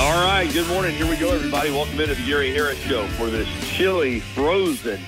All right, good morning. Here we go, everybody. Welcome into the Gary Harris Show for this chilly, frozen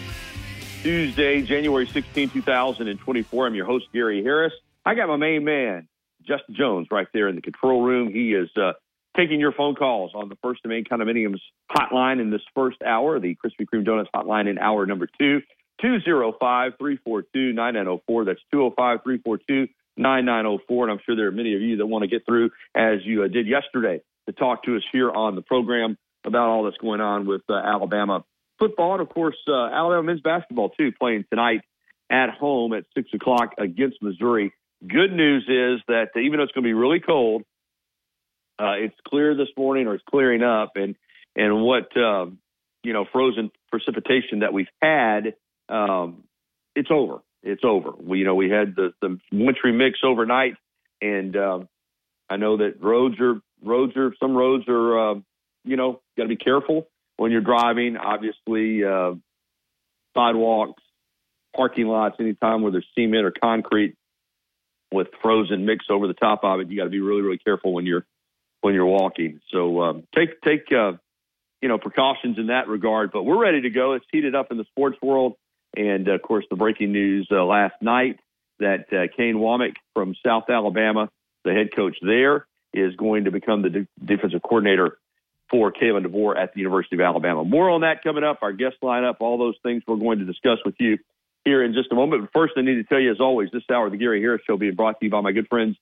Tuesday, January 16, 2024. I'm your host, Gary Harris. I got my main man, Justin Jones, right there in the control room. He is uh, taking your phone calls on the First and Main Condominiums hotline in this first hour, the Krispy Kreme Donuts hotline in hour number two, 205 342 9904. That's 205 342 9904. And I'm sure there are many of you that want to get through as you uh, did yesterday to talk to us here on the program about all that's going on with uh, Alabama football and, of course, uh, Alabama men's basketball too, playing tonight at home at six o'clock against Missouri. Good news is that even though it's going to be really cold, uh, it's clear this morning or it's clearing up, and and what um, you know frozen precipitation that we've had, um, it's over. It's over. We you know we had the the wintry mix overnight, and um, I know that roads are roads are some roads are uh, you know got to be careful when you're driving. Obviously, uh, sidewalks, parking lots, anytime where there's cement or concrete with frozen mix over the top of it, you got to be really really careful when you're when you're walking. So um, take take uh, you know precautions in that regard. But we're ready to go. It's heated up in the sports world, and uh, of course the breaking news uh, last night that uh, Kane Wommack from South Alabama, the head coach there, is going to become the de- defensive coordinator for Kalen DeBoer at the University of Alabama. More on that coming up, our guest lineup, all those things we're going to discuss with you here in just a moment. But first, I need to tell you, as always, this hour the Gary Harris Show being brought to you by my good friends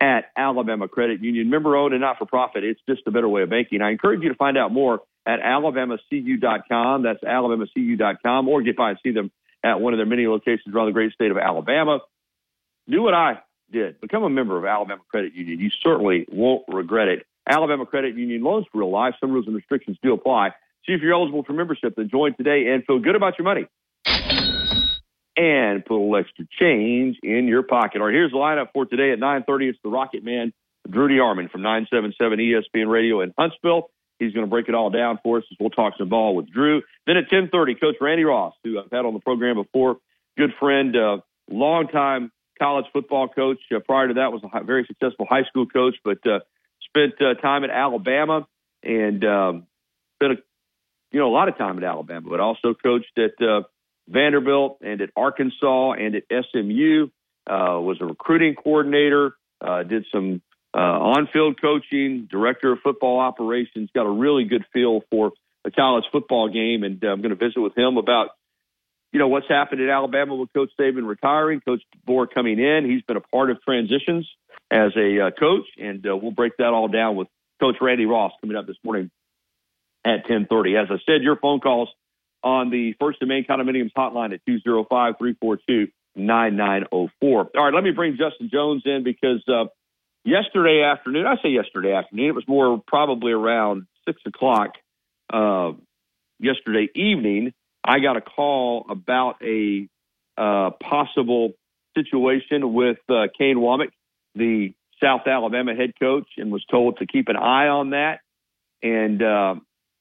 at Alabama Credit Union. Member owned and not for profit. It's just a better way of banking. I encourage you to find out more at alabamacu.com. That's alabamacu.com, or get by and see them at one of their many locations around the great state of Alabama. Do what I did. Become a member of Alabama Credit Union. You certainly won't regret it. Alabama Credit Union loans for real life. Some rules and restrictions do apply. See if you're eligible for membership. Then join today and feel good about your money. And put a little extra change in your pocket. All right, here's the lineup for today at 9:30. It's the Rocket Man, Drew DeArmond from 977 ESPN Radio in Huntsville. He's going to break it all down for us as we'll talk some ball with Drew. Then at 10:30, Coach Randy Ross, who I've had on the program before, good friend, uh, longtime college football coach. Uh, prior to that, was a very successful high school coach, but uh, spent uh, time at Alabama and um, spent a, you know a lot of time at Alabama, but also coached at uh, Vanderbilt and at Arkansas and at SMU. Uh, was a recruiting coordinator. Uh, did some uh, on-field coaching, director of football operations. Got a really good feel for the college football game, and uh, I'm going to visit with him about you know what's happened at Alabama with Coach Saban retiring, Coach DeBoer coming in. He's been a part of transitions as a uh, coach, and uh, we'll break that all down with Coach Randy Ross coming up this morning at 10:30. As I said, your phone calls on the First and Main Condominiums hotline at 205-342-9904. All right, let me bring Justin Jones in because uh, yesterday afternoon, I say yesterday afternoon, it was more probably around six o'clock uh, yesterday evening. I got a call about a uh, possible situation with uh, Kane Wommack, the South Alabama head coach, and was told to keep an eye on that. And uh,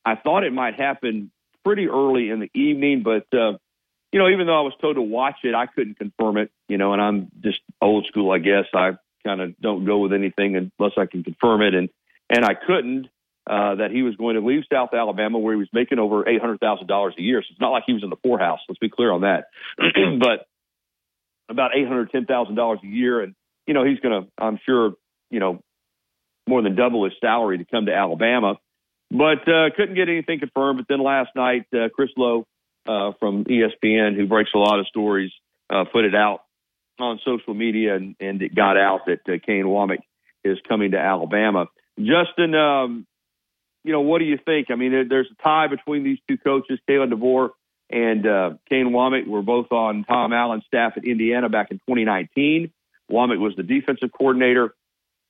I thought it might happen pretty early in the evening, but uh, you know, even though I was told to watch it, I couldn't confirm it. You know, and I'm just old school, I guess. I kind of don't go with anything unless I can confirm it, and and I couldn't. Uh, that he was going to leave South Alabama where he was making over eight hundred thousand dollars a year. So it's not like he was in the poorhouse. Let's be clear on that. but about eight hundred ten thousand dollars a year, and you know he's going to, I'm sure, you know, more than double his salary to come to Alabama. But uh, couldn't get anything confirmed. But then last night, uh, Chris Low uh, from ESPN, who breaks a lot of stories, uh, put it out on social media, and, and it got out that uh, Kane Wommack is coming to Alabama. Justin, um, you know, what do you think? I mean, there's a tie between these two coaches, Kalen DeBoer and uh, Kane Wommack. Were both on Tom Allen's staff at Indiana back in 2019. Wommack was the defensive coordinator.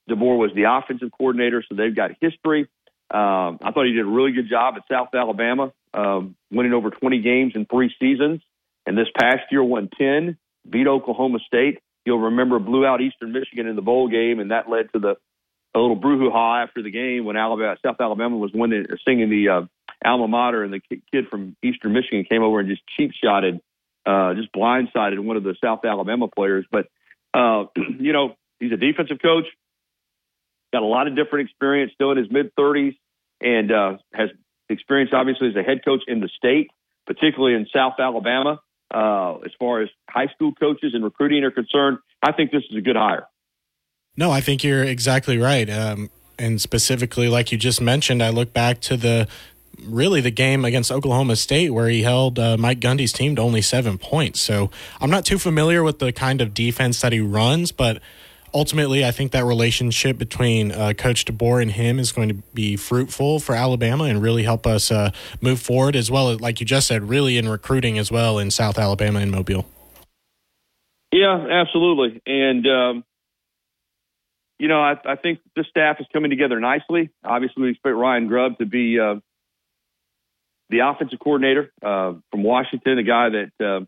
DeBoer was the offensive coordinator, so they've got history. Um, I thought he did a really good job at South Alabama, um, winning over 20 games in three seasons. And this past year, won 10, beat Oklahoma State. You'll remember blew out Eastern Michigan in the bowl game, and that led to the a little brouhaha after the game when Alabama, South Alabama was winning, singing the uh, alma mater, and the kid from Eastern Michigan came over and just cheap shotted, uh, just blindsided one of the South Alabama players. But uh, you know, he's a defensive coach, got a lot of different experience, still in his mid 30s, and uh, has experience obviously as a head coach in the state, particularly in South Alabama. Uh, as far as high school coaches and recruiting are concerned, I think this is a good hire. No, I think you're exactly right. Um, and specifically, like you just mentioned, I look back to the really the game against Oklahoma State where he held uh, Mike Gundy's team to only seven points. So I'm not too familiar with the kind of defense that he runs, but ultimately, I think that relationship between uh, Coach DeBoer and him is going to be fruitful for Alabama and really help us uh, move forward, as well as, like you just said, really in recruiting as well in South Alabama and Mobile. Yeah, absolutely. And, um, you know, I, I think the staff is coming together nicely. Obviously, we expect Ryan Grubb to be uh, the offensive coordinator uh, from Washington, a guy that uh,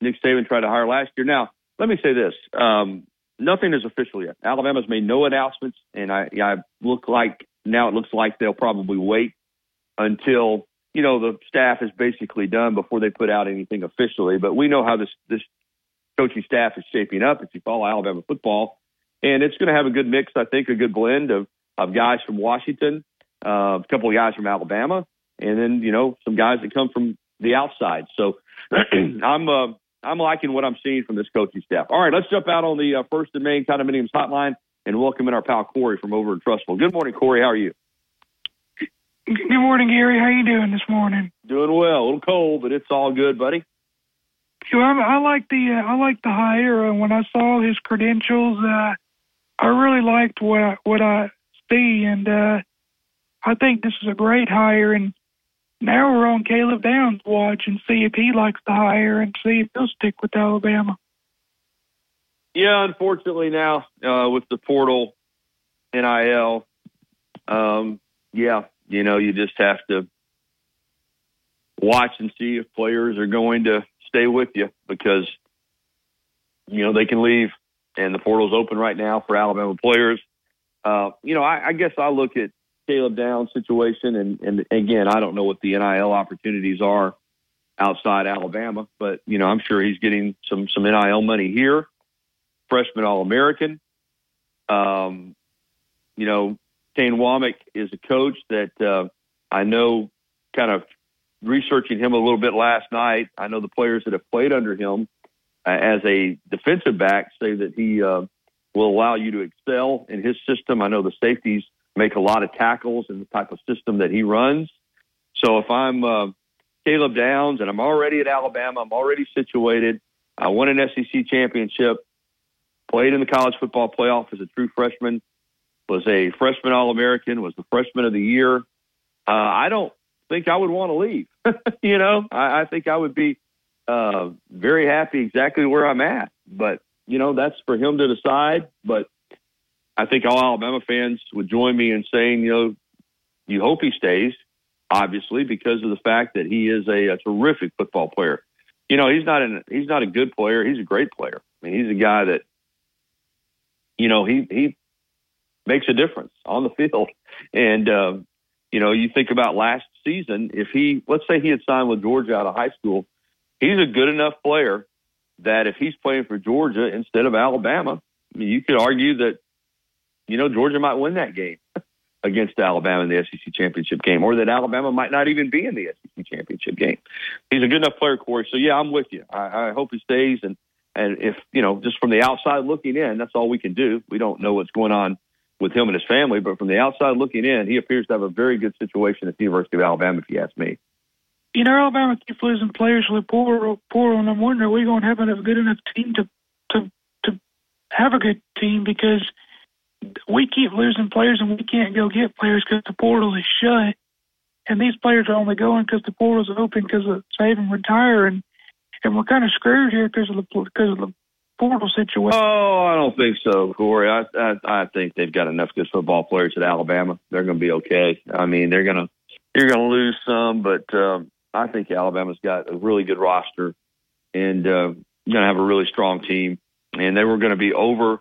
Nick Saban tried to hire last year. Now, let me say this: um, nothing is official yet. Alabama's made no announcements, and I, I look like now it looks like they'll probably wait until you know the staff is basically done before they put out anything officially. But we know how this this coaching staff is shaping up. If you follow Alabama football, and it's going to have a good mix, I think, a good blend of of guys from Washington, uh, a couple of guys from Alabama, and then you know some guys that come from the outside. So I'm uh, I'm liking what I'm seeing from this coaching staff. All right, let's jump out on the uh, first and main condominiums hotline and welcome in our pal Corey from over in Trussville. Good morning, Corey. How are you? Good morning, Gary. How you doing this morning? Doing well. A little cold, but it's all good, buddy. Well, I, I like the uh, I like the hire. Uh, when I saw his credentials, uh, I really liked what I, what I see, and uh, I think this is a great hire. And now we're on Caleb Downs' watch and see if he likes the hire and see if he'll stick with Alabama. Yeah, unfortunately now uh, with the portal NIL, um, yeah, you know, you just have to watch and see if players are going to stay with you because you know they can leave, and the portal's open right now for Alabama players. Uh, you know, I, I guess I look at Caleb Down situation, and, and again, I don't know what the NIL opportunities are outside Alabama, but you know, I'm sure he's getting some some NIL money here. Freshman All American. Um, you know, Kane Wommack is a coach that uh, I know kind of researching him a little bit last night. I know the players that have played under him uh, as a defensive back say that he uh, will allow you to excel in his system. I know the safeties make a lot of tackles in the type of system that he runs. So if I'm uh, Caleb Downs and I'm already at Alabama, I'm already situated. I won an SEC championship, played in the college football playoff as a true freshman, was a freshman All American, was the freshman of the year. Uh, I don't think I would want to leave. you know, I, I think I would be uh, very happy exactly where I'm at. But you know, that's for him to decide. But I think all Alabama fans would join me in saying, you know, you hope he stays, obviously, because of the fact that he is a, a terrific football player. You know, he's not an he's not a good player. He's a great player. I mean, he's a guy that, you know, he he makes a difference on the field. And uh, you know, you think about last season, if he let's say he had signed with Georgia out of high school, he's a good enough player that if he's playing for Georgia instead of Alabama, I mean, you could argue that you know, Georgia might win that game against Alabama in the SEC championship game, or that Alabama might not even be in the SEC championship game. He's a good enough player, Corey. So yeah, I'm with you. I, I hope he stays. And and if you know, just from the outside looking in, that's all we can do. We don't know what's going on with him and his family, but from the outside looking in, he appears to have a very good situation at the University of Alabama. If you ask me. You know, Alabama keeps losing players the portal, portal, and I'm wondering, are we going to have a good enough team to to to have a good team because we keep losing players and we can't go get players because the portal is shut. And these players are only going because the portal's open because of Saban retire. And, and we're kind of screwed here because of the, because of the portal situation? Oh, I don't think so, Corey. I, I I think they've got enough good football players at Alabama. They're going to be okay. I mean, they're going to you're going to lose some, but um, I think Alabama's got a really good roster and uh, going to have a really strong team. And they were going to be over,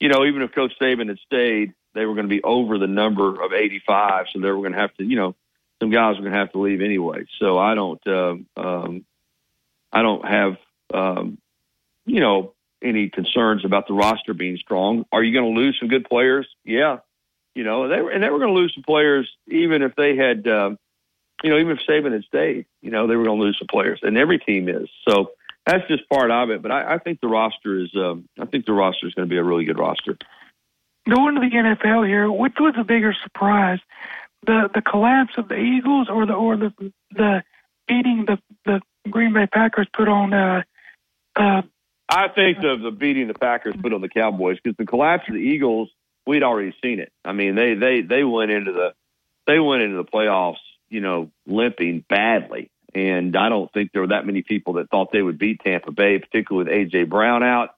you know, even if Coach Saban had stayed, they were going to be over the number of 85. So they were going to have to, you know, some guys were going to have to leave anyway. So I don't, uh, um, I don't have, um, you know, any concerns about the roster being strong. Are you going to lose some good players? Yeah, you know, they were, and they were going to lose some players even if they had, uh, you know, even if Saban had stayed, you know, they were going to lose some players, and every team is. So that's just part of it. But I, I think the roster is, um, I think the roster is going to be a really good roster. Going to the NFL here, which was a bigger surprise, the the collapse of the Eagles or the or the the beating the the Green Bay Packers put on uh, uh, I think the the beating the Packers put on the Cowboys because the collapse of the Eagles, we'd already seen it. I mean, they they they went into the they went into the playoffs, you know, limping badly, and I don't think there were that many people that thought they would beat Tampa Bay, particularly with AJ Brown out.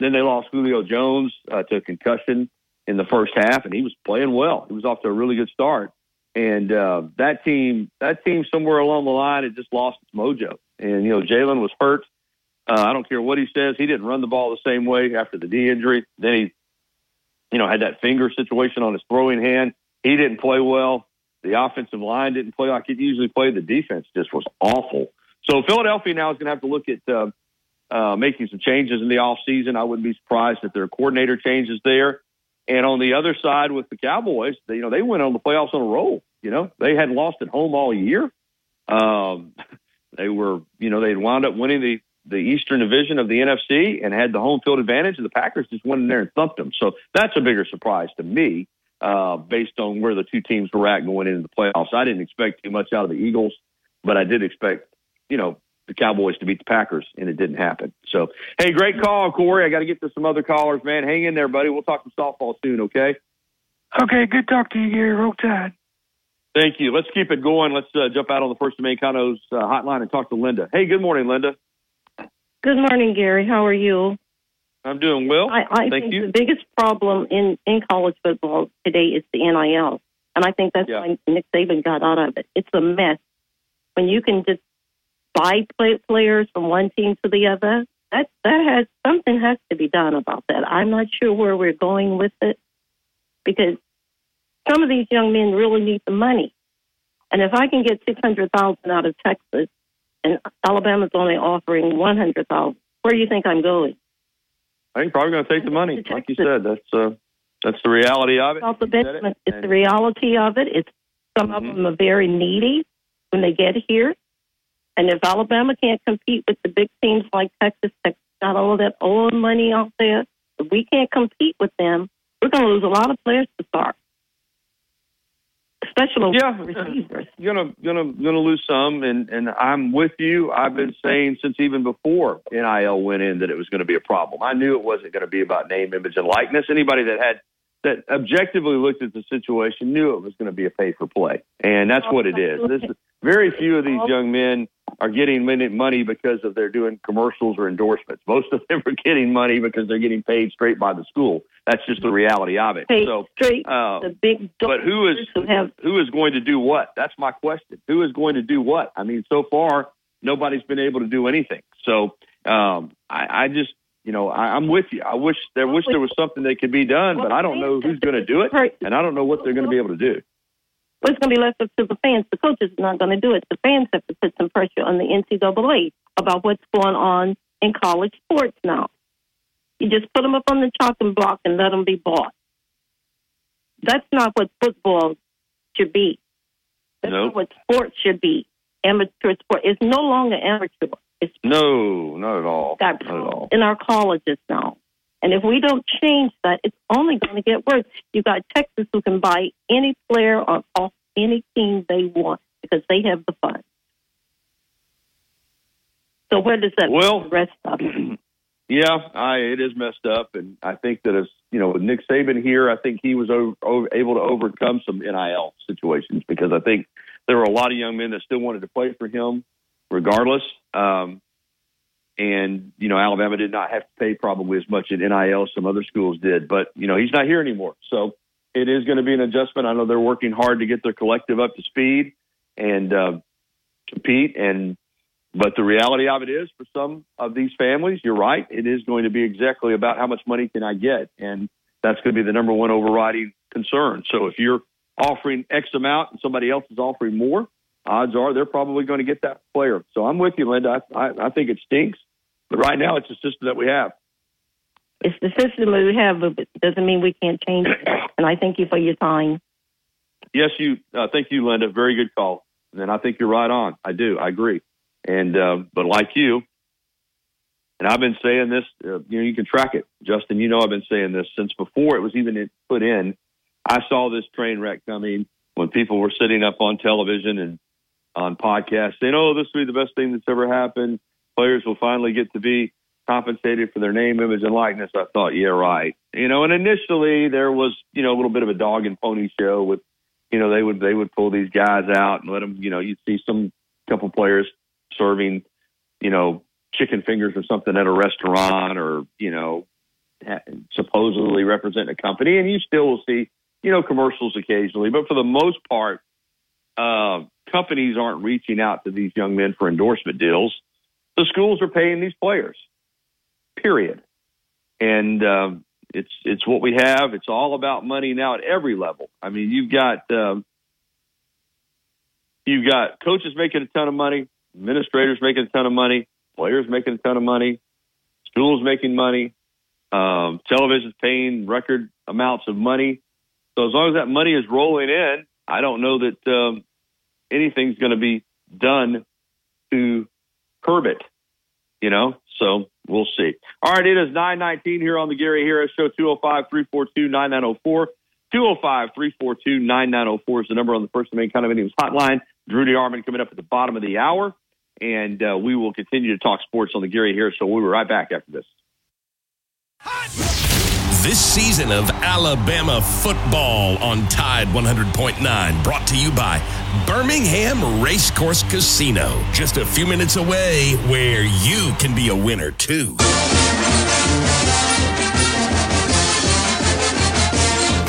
Then they lost Julio Jones uh, to a concussion in the first half, and he was playing well. He was off to a really good start, and uh, that team that team somewhere along the line had just lost its mojo. And you know, Jalen was hurt uh, I don't care what he says. He didn't run the ball the same way after the knee injury. Then he, you know, had that finger situation on his throwing hand. He didn't play well. The offensive line didn't play like it usually played. The defense just was awful. So Philadelphia now is going to have to look at uh, uh, making some changes in the off season. I wouldn't be surprised if their coordinator changes there. And on the other side with the Cowboys, they, you know, they went on the playoffs on a roll. You know, they hadn't lost at home all year. Um, they were, you know, they'd wound up winning the the Eastern Division of the NFC and had the home field advantage, and the Packers just went in there and thumped them. So that's a bigger surprise to me, uh, based on where the two teams were at going into the playoffs. I didn't expect too much out of the Eagles, but I did expect, you know, the Cowboys to beat the Packers, and it didn't happen. So, hey, great call, Corey. I got to get to some other callers, man. Hang in there, buddy. We'll talk some softball soon, okay? Okay, good talk to you, Gary. Roll Tide. Thank you. Let's keep it going. Let's uh, jump out on the First and Main uh, hotline and talk to Linda. Hey, good morning, Linda. Good morning, Gary. How are you? I'm doing well. I, I Thank think you. the biggest problem in, in college football today is the NIL. And I think that's Yeah. why Nick Saban got out of it. It's a mess. When you can just buy play, players from one team to the other, that, that has something has to be done about that. I'm not sure where we're going with it because some of these young men really need the money. And if I can get 600000 out of Texas and Alabama's only offering 100000 where do you think I'm going? I think probably going to take the money, like you said. That's uh, that's the reality of it. The it. It's the reality of it. It's some of Mhm. them are very needy when they get here, and if Alabama can't compete with the big teams like Texas, Texas got all that old money out there. If we can't compete with them, we're going to lose a lot of players to start, especially Yeah. receivers. You're gonna gonna gonna lose some, and and I'm with you. I've been saying since even before NIL went in that it was going to be a problem. I knew it wasn't going to be about name, image, and likeness. Anybody that had that objectively looked at the situation knew it was going to be a pay for play, and that's what it is. This is, very few of these young men are getting money because of they're doing commercials or endorsements. Most of them are getting money because they're getting paid straight by the school. That's just the reality of it. Pay So, straight uh, the big but who is have- who is going to do what? That's my question. Who is going to do what? I mean, so far nobody's been able to do anything. So um, I, I just, you know, I, I'm with you. I wish there wish there was something that could be done, but I don't know who's going to do it, and I don't know what they're going to be able to do. What's going to be left up to the fans? The coaches are not going to do it. The fans have to put some pressure on the NCAA about what's going on in college sports now. You just put them up on the chopping block and let them be bought. That's not what football should be. That's Nope. not what sports should be. Amateur sport is no longer amateur. It's No, not at all. got Not at all. in our colleges now. And if we don't change that, it's only going to get worse. You've got Texas who can buy any player on off any team they want because they have the funds. So where does that Well- rest of? Yeah, I, it is messed up, and I think that as you know, with Nick Saban here, I think he was over, over, able to overcome some NIL situations because I think there were a lot of young men that still wanted to play for him, regardless. Um, and you know Alabama did not have to pay probably as much in NIL as some other schools did. But you know he's not here anymore, so it is going to be an adjustment. I know they're working hard to get their collective up to speed and uh, compete. And but the reality of it is, for some of these families, you're right, it is going to be exactly about how much money can I get, and that's going to be the number one overriding concern. So if you're offering X amount and somebody else is offering more, odds are they're probably going to get that player. So I'm with you, Linda. I, I, I think it stinks, but right now it's the system that we have. It's the system that we have, but it doesn't mean we can't change it. And I thank you for your time. Yes, you. Uh, thank you, Linda. Very good call. And I think you're right on. I do. I agree. And uh, but like you, and I've been saying this. Uh, you know, you can track it, Justin. You know, I've been saying this since before it was even put in. I saw this train wreck coming when people were sitting up on television and on podcasts saying, "Oh, this will be the best thing that's ever happened. Players will finally get to be compensated for their name, image, and likeness." I thought, yeah, right. You know, and initially there was, you know, a little bit of a dog and pony show with, you know, they would they would pull these guys out and let them, you know, you'd see some couple players serving, you know, chicken fingers or something at a restaurant, or you know, supposedly represent a company, and you still will see, you know, commercials occasionally, but for the most part. Uh, companies aren't reaching out to these young men for endorsement deals. The schools are paying these players, period. And um, it's it's what we have. It's all about money now at every level. I mean, you've got um, you've got coaches making a ton of money, administrators making a ton of money, players making a ton of money, schools making money, um, television's paying record amounts of money. So as long as that money is rolling in, I don't know that um, anything's going to be done to curb it, you know? So we'll see. All right, it is 919 here on the Gary Harris Show, 205 342 9904. 205 342 9904 is the number on the First Main Condominiums hotline. Drew DeArmond coming up at the bottom of the hour, and uh, we will continue to talk sports on the Gary Harris Show. We'll be right back after this. This season of Alabama football on Tide 100.9 brought to you by Birmingham Racecourse Casino. Just a few minutes away where you can be a winner too.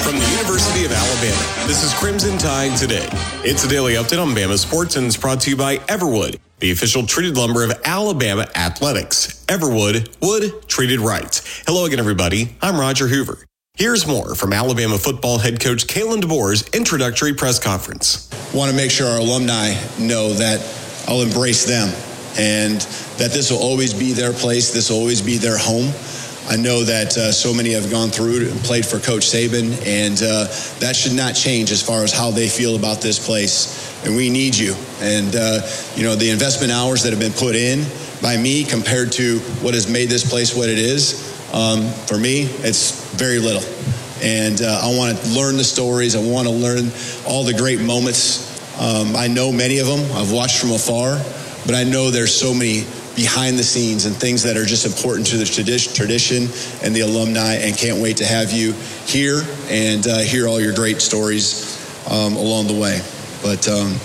From the University of Alabama, this is Crimson Tide Today. It's a daily update on Bama sports and it's brought to you by Everwood the official treated lumber of Alabama Athletics. Everwood, wood treated right. Hello again, everybody. I'm Roger Hoover. Here's more from Alabama football head coach Kalen DeBoer's introductory press conference. Want to make sure our alumni know that I'll embrace them and that this will always be their place, this will always be their home. I know that uh, so many have gone through and played for Coach Saban, and uh, that should not change as far as how they feel about this place. And we need you. And, uh, you know, the investment hours that have been put in by me compared to what has made this place what it is, um, for me, it's very little. And uh, I want to learn the stories, I want to learn all the great moments. Um, I know many of them, I've watched from afar, but I know there's so many behind the scenes and things that are just important to the tradition and the alumni and can't wait to have you here and uh, hear all your great stories um, along the way. But, um,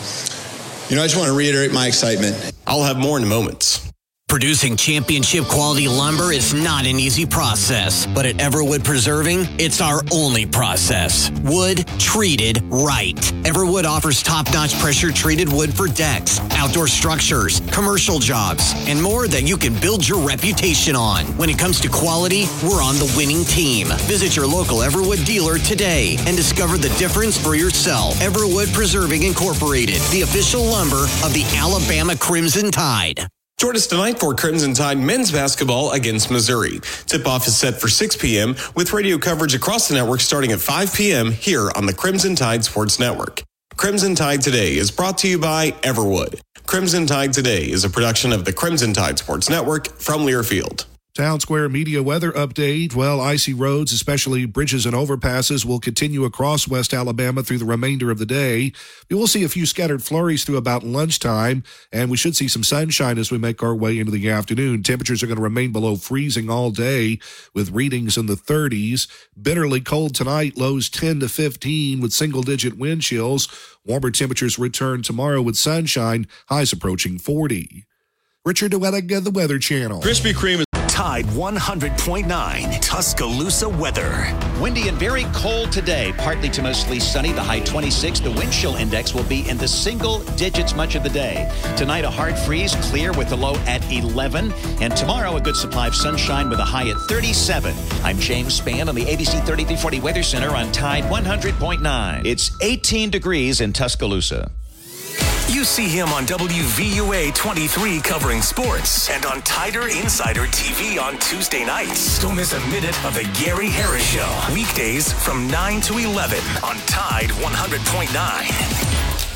you know, I just want to reiterate my excitement. I'll have more in moments. Producing championship quality lumber is not an easy process, but at Everwood Preserving, it's our only process. Wood treated right. Everwood offers top notch pressure treated wood for decks, outdoor structures, commercial jobs, and more that you can build your reputation on. When it comes to quality, we're on the winning team. Visit your local Everwood dealer today and discover the difference for yourself. Everwood Preserving Incorporated, the official lumber of the Alabama Crimson Tide. Join us tonight for Crimson Tide men's basketball against Missouri. Tip off is set for 6 p.m. with radio coverage across the network starting at 5 p.m. here on the Crimson Tide Sports Network. Crimson Tide Today is brought to you by Everwood. Crimson Tide Today is a production of the Crimson Tide Sports Network from Learfield. Town Square Media weather update. Well, icy roads, especially bridges and overpasses, will continue across West Alabama through the remainder of the day. We will see a few scattered flurries through about lunchtime, and we should see some sunshine as we make our way into the afternoon. Temperatures are going to remain below freezing all day with readings in the 30s. Bitterly cold tonight, lows 10 to 15 with single digit wind chills. Warmer temperatures return tomorrow with sunshine, highs approaching 40. Richard DeWettig, the Weather Channel. Krispy Kreme Tide 100.9 Tuscaloosa weather. Windy and very cold today. Partly to mostly sunny. The high 26. The wind chill index will be in the single digits much of the day. Tonight, a hard freeze, clear with the low at 11. And tomorrow, a good supply of sunshine with a high at 37. I'm James Spann on the ABC 3340 Weather Center on Tide 100.9. It's 18 degrees in Tuscaloosa. You see him on WVUA 23 covering sports and on Tider Insider TV on Tuesday nights. Don't miss a minute of the Gary Harris Show. Weekdays from 9 to 11 on Tide 100.9.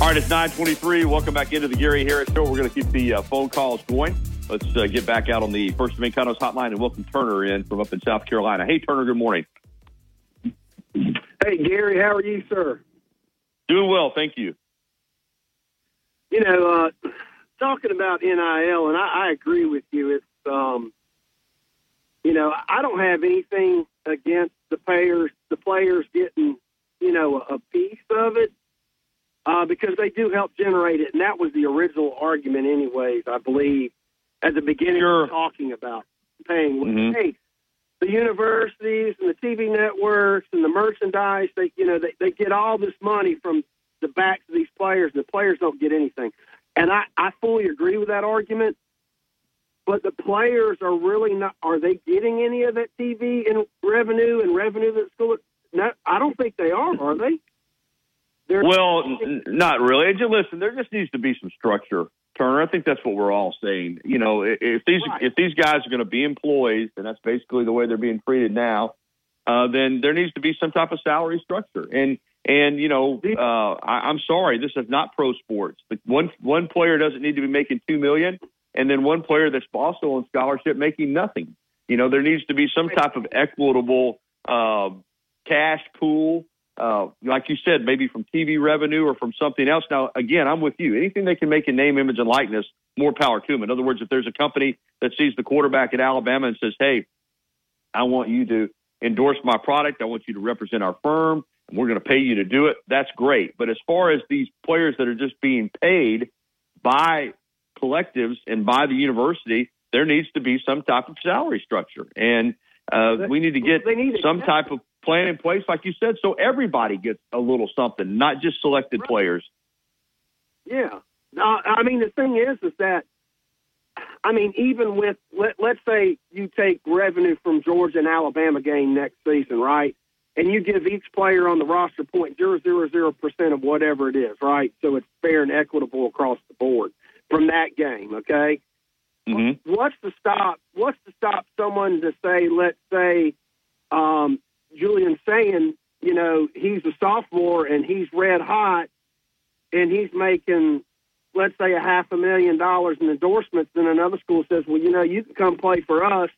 All right, it's 923. Welcome back into the Gary Harris Show. We're going to keep the uh, phone calls going. Let's uh, get back out on the First of Encantos hotline and welcome Turner in from up in South Carolina. Hey, Turner, good morning. Hey, Gary, how are you, sir? Doing well, thank you. You know, uh, talking about NIL, and I, I agree with you. It's, um, you know, I don't have anything against the players, the players getting, you know, a piece of it uh, because they do help generate it, and that was the original argument, anyways. I believe at the beginning sure. of talking about paying. Mhm. Hey, the universities and the TV networks and the merchandise, they you know they, they get all this money from the backs of these players. And the players don't get anything, and I I fully agree with that argument. But the players are really not. Are they getting any of that TV and revenue and revenue that school? No, I don't think they are. Are they? They're- Well, n- not really. And just listen, there just needs to be some structure, Turner. I think that's what we're all saying. You know, if these Right. if these guys are going to be employees, and that's basically the way they're being treated now, uh, then there needs to be some type of salary structure. And and you know, uh, I, I'm sorry, this is not pro sports. The one one player doesn't need to be making two million, and then one player that's also on scholarship making nothing. You know, there needs to be some type of equitable uh, cash pool uh, like you said, maybe from TV revenue or from something else. Now, again, I'm with you. Anything they can make in name, image, and likeness, more power to them. In other words, if there's a company that sees the quarterback at Alabama and says, "Hey, I want you to endorse my product. I want you to represent our firm, and we're going to pay you to do it," that's great. But as far as these players that are just being paid by collectives and by the university, there needs to be some type of salary structure, and uh, we need to get need some type of plan in place, like you said, so everybody gets a little something, not just selected players. Yeah. Uh, I mean, the thing is, is that, I mean, even with, let, let's say you take revenue from Georgia and Alabama game next season, right? And you give each player on the roster point zero zero zero percent of whatever it is, right? So it's fair and equitable across the board from that game, okay? Mm-hmm. What's to stop? What's to stop someone to say, let's say, um, Julian saying, you know, he's a sophomore and he's red hot, and he's making, let's say, a half a million dollars in endorsements, then another school says, well, you know, you can come play for us,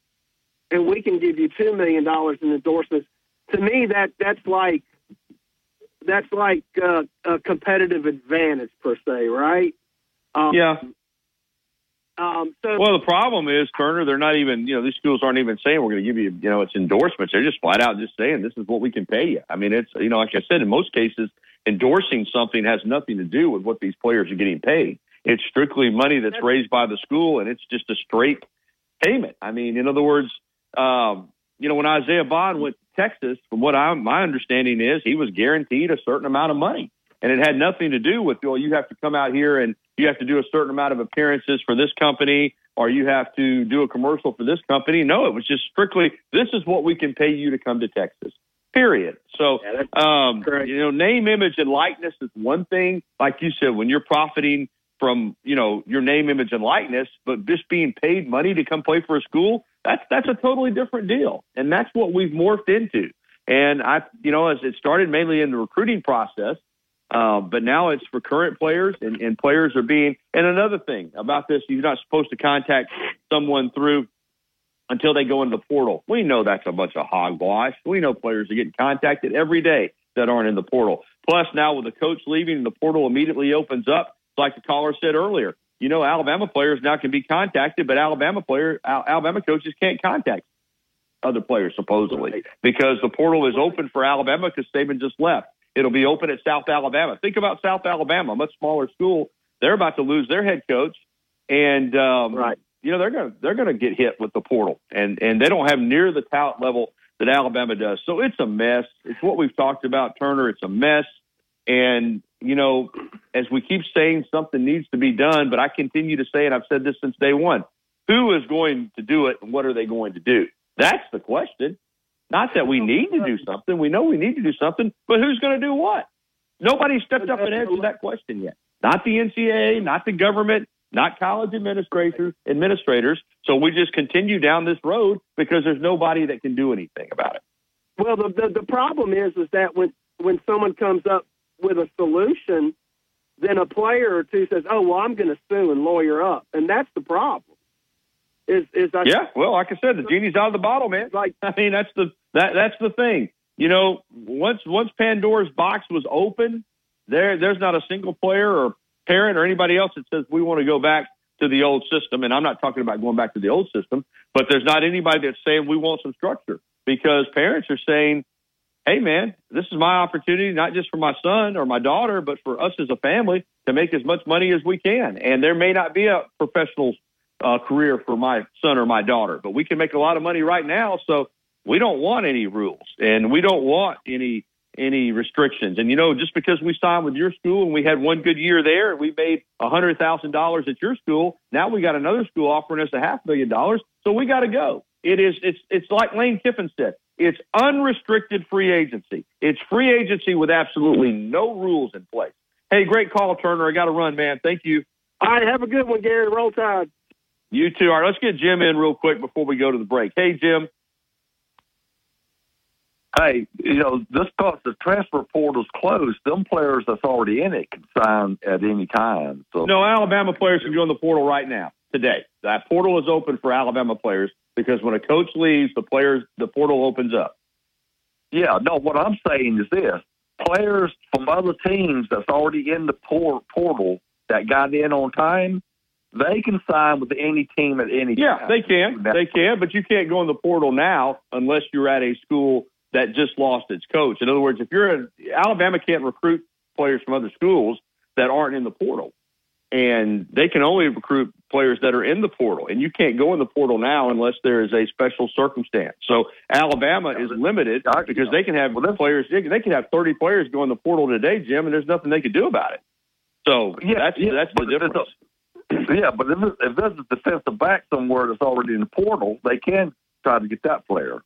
and we can give you two million dollars in endorsements. To me, that that's like that's like uh, a competitive advantage per se, right? Um, Yeah. Um, so Well, the problem is, Turner, they're not even, you know, these schools aren't even saying we're going to give you, you know, it's endorsements. They're just flat out just saying this is what we can pay you. I mean, it's, you know, like I said, in most cases, endorsing something has nothing to do with what these players are getting paid. It's strictly money that's raised by the school, and it's just a straight payment. I mean, in other words, um, you know, when Isaiah Bond went to Texas, from what I, my understanding is, he was guaranteed a certain amount of money, and it had nothing to do with, well, you have to come out here and you have to do a certain amount of appearances for this company, or you have to do a commercial for this company. No, it was just strictly, this is what we can pay you to come to Texas. Period. So, um, you know, name, image, and likeness is one thing. Like you said, when you're profiting from, you know, your name, image, and likeness, but just being paid money to come play for a school, that's that's a totally different deal, and that's what we've morphed into. And I, you know, as it started mainly in the recruiting process, uh, but now it's for current players, and, and players are being. And another thing about this, you're not supposed to contact someone through until they go into the portal. We know that's a bunch of hogwash. We know players are getting contacted every day that aren't in the portal. Plus, now with the coach leaving, the portal immediately opens up. Like the caller said earlier, you know, Alabama players now can be contacted, but Alabama player, Alabama coaches can't contact other players supposedly because the portal is open for Alabama because Saban just left. It'll be open at South Alabama. Think about South Alabama, a much smaller school. They're about to lose their head coach, and um, right. you know they're gonna they're gonna get hit with the portal, and and they don't have near the talent level that Alabama does. So it's a mess. It's what we've talked about, Turner. It's a mess, and you know, as we keep saying, something needs to be done. But I continue to say, and I've said this since day one: who is going to do it, and what are they going to do? That's the question. Not that we need to uh, do something. We know we need to do something, but who's going to do what? Nobody stepped up and answered that question yet. Not the NCAA, not the government, not college administrators. Administrators. So we just continue down this road because there's nobody that can do anything about it. Well, the the, the problem is is that when when someone comes up with a solution, then a player or two says, "Oh, well, I'm going to sue and lawyer up," and that's the problem. Is is I, yeah? Well, like I said, the genie's out of the bottle, man. Like I mean, that's the that that's the thing. You know, once once Pandora's box was open, there there's not a single player or parent or anybody else that says we want to go back to the old system. And I'm not talking about going back to the old system, but there's not anybody that's saying we want some structure because parents are saying, hey, man, this is my opportunity, not just for my son or my daughter, but for us as a family to make as much money as we can. And there may not be a professional uh, career for my son or my daughter, but we can make a lot of money right now. So we don't want any rules and we don't want any any restrictions. And you know, just because we signed with your school and we had one good year there and we made a hundred thousand dollars at your school, now we got another school offering us a half million dollars. So we got to go. It is it's it's like Lane Kiffin said. It's unrestricted free agency. It's free agency with absolutely no rules in place. Hey, great call, Turner. I got to run, man. Thank you. All right, have a good one, Gary. Roll Tide. You too. All right, let's get Jim in real quick before we go to the break. Hey, Jim hey, you know, just because the transfer portal's closed, them players that's already in it can sign at any time. So no, Alabama players can join the portal right now today. That portal is open for Alabama players because when a coach leaves, the players the portal opens up. Yeah, no, what I'm saying is this: players from other teams that's already in the portal that got in on time, they can sign with any team at any yeah, time. They can. They can, but you can't go in the portal now unless you're at a school that just lost its coach. In other words, if you're a, Alabama can't recruit players from other schools that aren't in the portal, and they can only recruit players that are in the portal, and you can't go in the portal now unless there is a special circumstance. So Alabama is limited because they can have players. They can have 30 players go in the portal today, Jim, and there's nothing they can do about it. So yeah, that's yeah, that's the difference. Yeah, but if, if there's a defensive back somewhere that's already in the portal, they can try to get that player.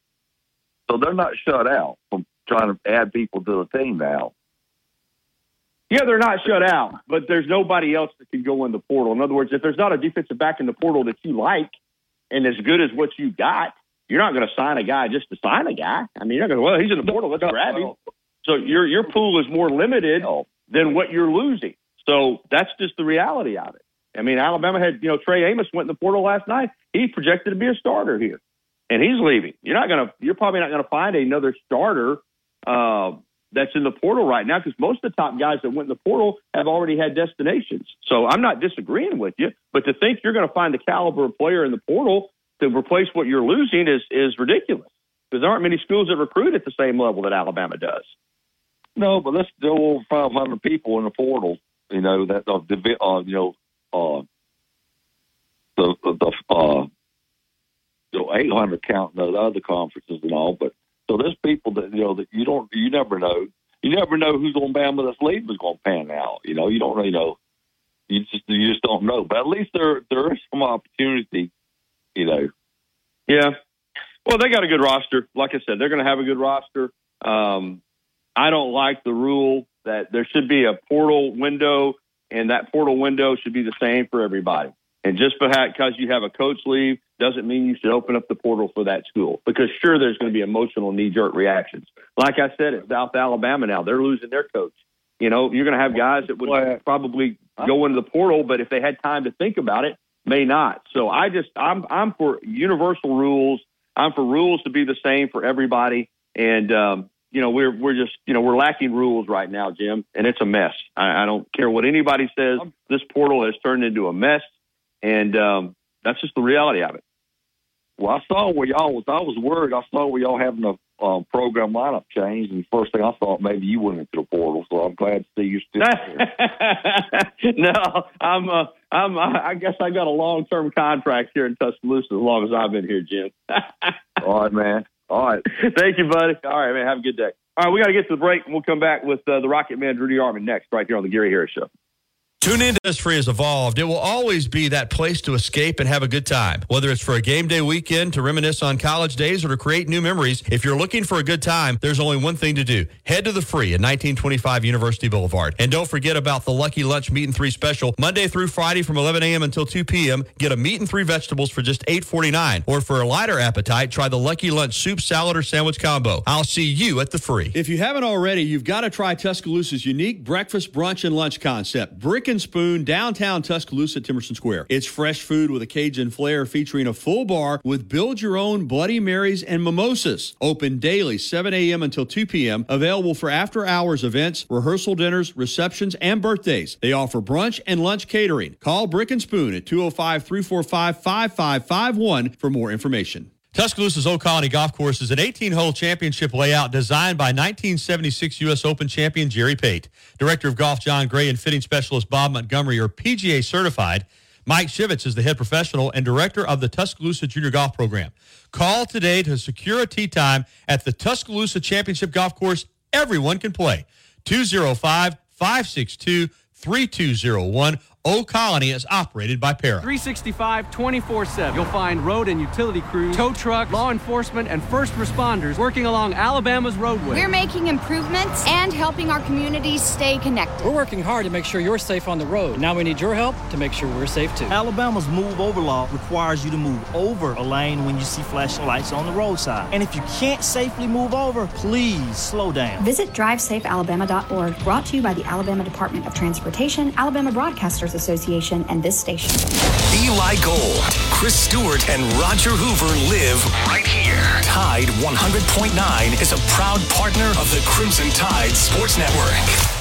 So they're not shut out from trying to add people to the team now. Yeah, they're not shut out, but there's nobody else that can go in the portal. In other words, if there's not a defensive back in the portal that you like and as good as what you got, you're not going to sign a guy just to sign a guy. I mean, you're not going to, well, he's in the portal, let's grab him. So your your pool is more limited than what you're losing. So that's just the reality of it. I mean, Alabama had, you know, Trey Amos went in the portal last night. He's projected to be a starter here and he's leaving. You're not gonna. You're probably not gonna find another starter uh, that's in the portal right now because most of the top guys that went in the portal have already had destinations. So I'm not disagreeing with you, but to think you're going to find the caliber of player in the portal to replace what you're losing is is ridiculous because there aren't many schools that recruit at the same level that Alabama does. No, but let's still over 500 people in the portal. You know that uh, uh you know uh, the the uh, you know, 800 counting the other conferences and all. But so there's people that you know that you don't, you never know. You never know who's on Bama that's leaving is going to pan out. You know, you don't really know. You just you just don't know. But at least there there is some opportunity. You know. Yeah. Well, they got a good roster. Like I said, they're going to have a good roster. Um, I don't like the rule that there should be a portal window, and that portal window should be the same for everybody. And just because you have a coach leave doesn't mean you should open up the portal for that school because sure, there's going to be emotional knee jerk reactions. Like I said, at South Alabama now, they're losing their coach. You know, you're going to have guys that would probably go into the portal, but if they had time to think about it, may not. So I just, I'm, I'm for universal rules. I'm for rules to be the same for everybody. And, um, you know, we're we're just you know we're lacking rules right now, Jim, and it's a mess. I, I don't care what anybody says. This portal has turned into a mess, and um, that's just the reality of it. Well, I saw where y'all was. I was worried. I saw where y'all having a um, program lineup change, and first thing I thought maybe you went into the portal. So I'm glad to see you still here. no, I'm. Uh, I'm. I guess I got a long term contract here in Tuscaloosa as long as I've been here, Jim. All right, man. All right. Thank you, buddy. All right, man. Have a good day. All right, we got to get to the break, and we'll come back with uh, the Rocket Man, Drew DeArmond, next, right here on the Gary Harris Show. Tune in Innisfree has evolved. It will always be that place to escape and have a good time. Whether it's for a game day weekend, to reminisce on college days, or to create new memories, if you're looking for a good time, there's only one thing to do. Head to the free at 1925 University Boulevard. And don't forget about the Lucky Lunch Meat and Three special. Monday through Friday from 11 a.m. until 2 p.m. Get a meat and three vegetables for just $8.49. Or for a lighter appetite, try the Lucky Lunch soup, salad, or sandwich combo. I'll see you at the free. If you haven't already, you've got to try Tuscaloosa's unique breakfast, brunch, and lunch concept. Brick and Spoon downtown Tuscaloosa Temerson Square. It's fresh food with a Cajun flair featuring a full bar with build your own Bloody Marys and mimosas. Open daily, 7 a.m. until 2 p.m. Available for after hours events, rehearsal dinners, receptions, and birthdays. They offer brunch and lunch catering. Call Brick and Spoon at 205 345 5551 for more information. Tuscaloosa's Old Colony Golf Course is an 18-hole championship layout designed by 1976 U.S. Open champion Jerry Pate. Director of Golf John Gray and fitting specialist Bob Montgomery are PGA certified. Mike Shivitz is the head professional and director of the Tuscaloosa Junior Golf Program. Call today to secure a tee time at the Tuscaloosa Championship Golf Course. Everyone can play. 205 562 3201 Old Colony is operated by Para. 365 24 7. You'll find road and utility crews, tow trucks, law enforcement, and first responders working along Alabama's roadway. We're making improvements and helping our communities stay connected. We're working hard to make sure you're safe on the road. Now we need your help to make sure we're safe too. Alabama's move over law requires you to move over a lane when you see flashing lights on the roadside. And if you can't safely move over, please slow down. Visit drivesafealabama.org, brought to you by the Alabama Department of Transportation, Alabama Broadcasters Association, and this station. Eli Gold, Chris Stewart, and Roger Hoover live right here. Tide 100.9 is a proud partner of the Crimson Tide Sports Network.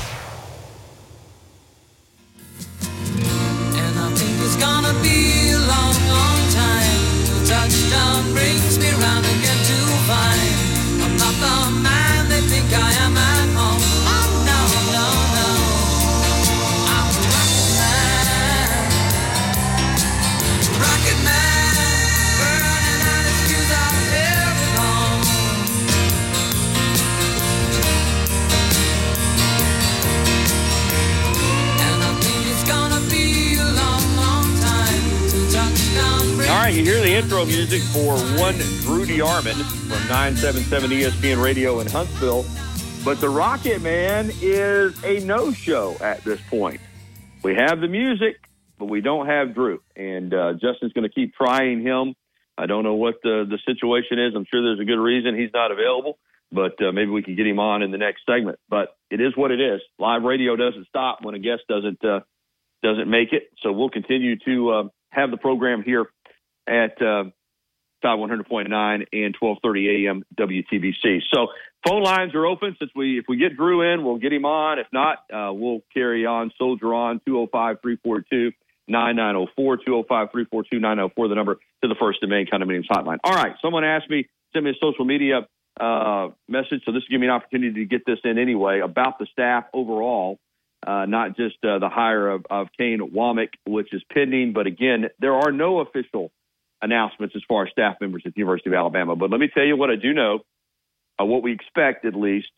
Intro music for one Drew DeArmond from 977 ESPN Radio in Huntsville. But the Rocket Man is a no-show at this point. We have the music, but we don't have Drew. And uh, Justin's going to keep trying him. I don't know what the, the situation is. I'm sure there's a good reason he's not available, but uh, maybe we can get him on in the next segment. But it is what it is. Live radio doesn't stop when a guest doesn't uh, doesn't make it. So we'll continue to uh, have the program here at uh, 100.9 and 12:30 a.m. WTBC. So phone lines are open. Since we if we get Drew in, we'll get him on. If not, uh, we'll carry on. Soldier on 205-342. 9904 205 342 904, the number to the First and Main Condominiums Hotline. All right, someone asked me, send me a social media uh, message, so this will give me an opportunity to get this in anyway about the staff overall, uh, not just uh, the hire of, of Kane Wommack, which is pending, but again, there are no official announcements as far as staff members at the University of Alabama. But let me tell you what I do know, uh, what we expect at least.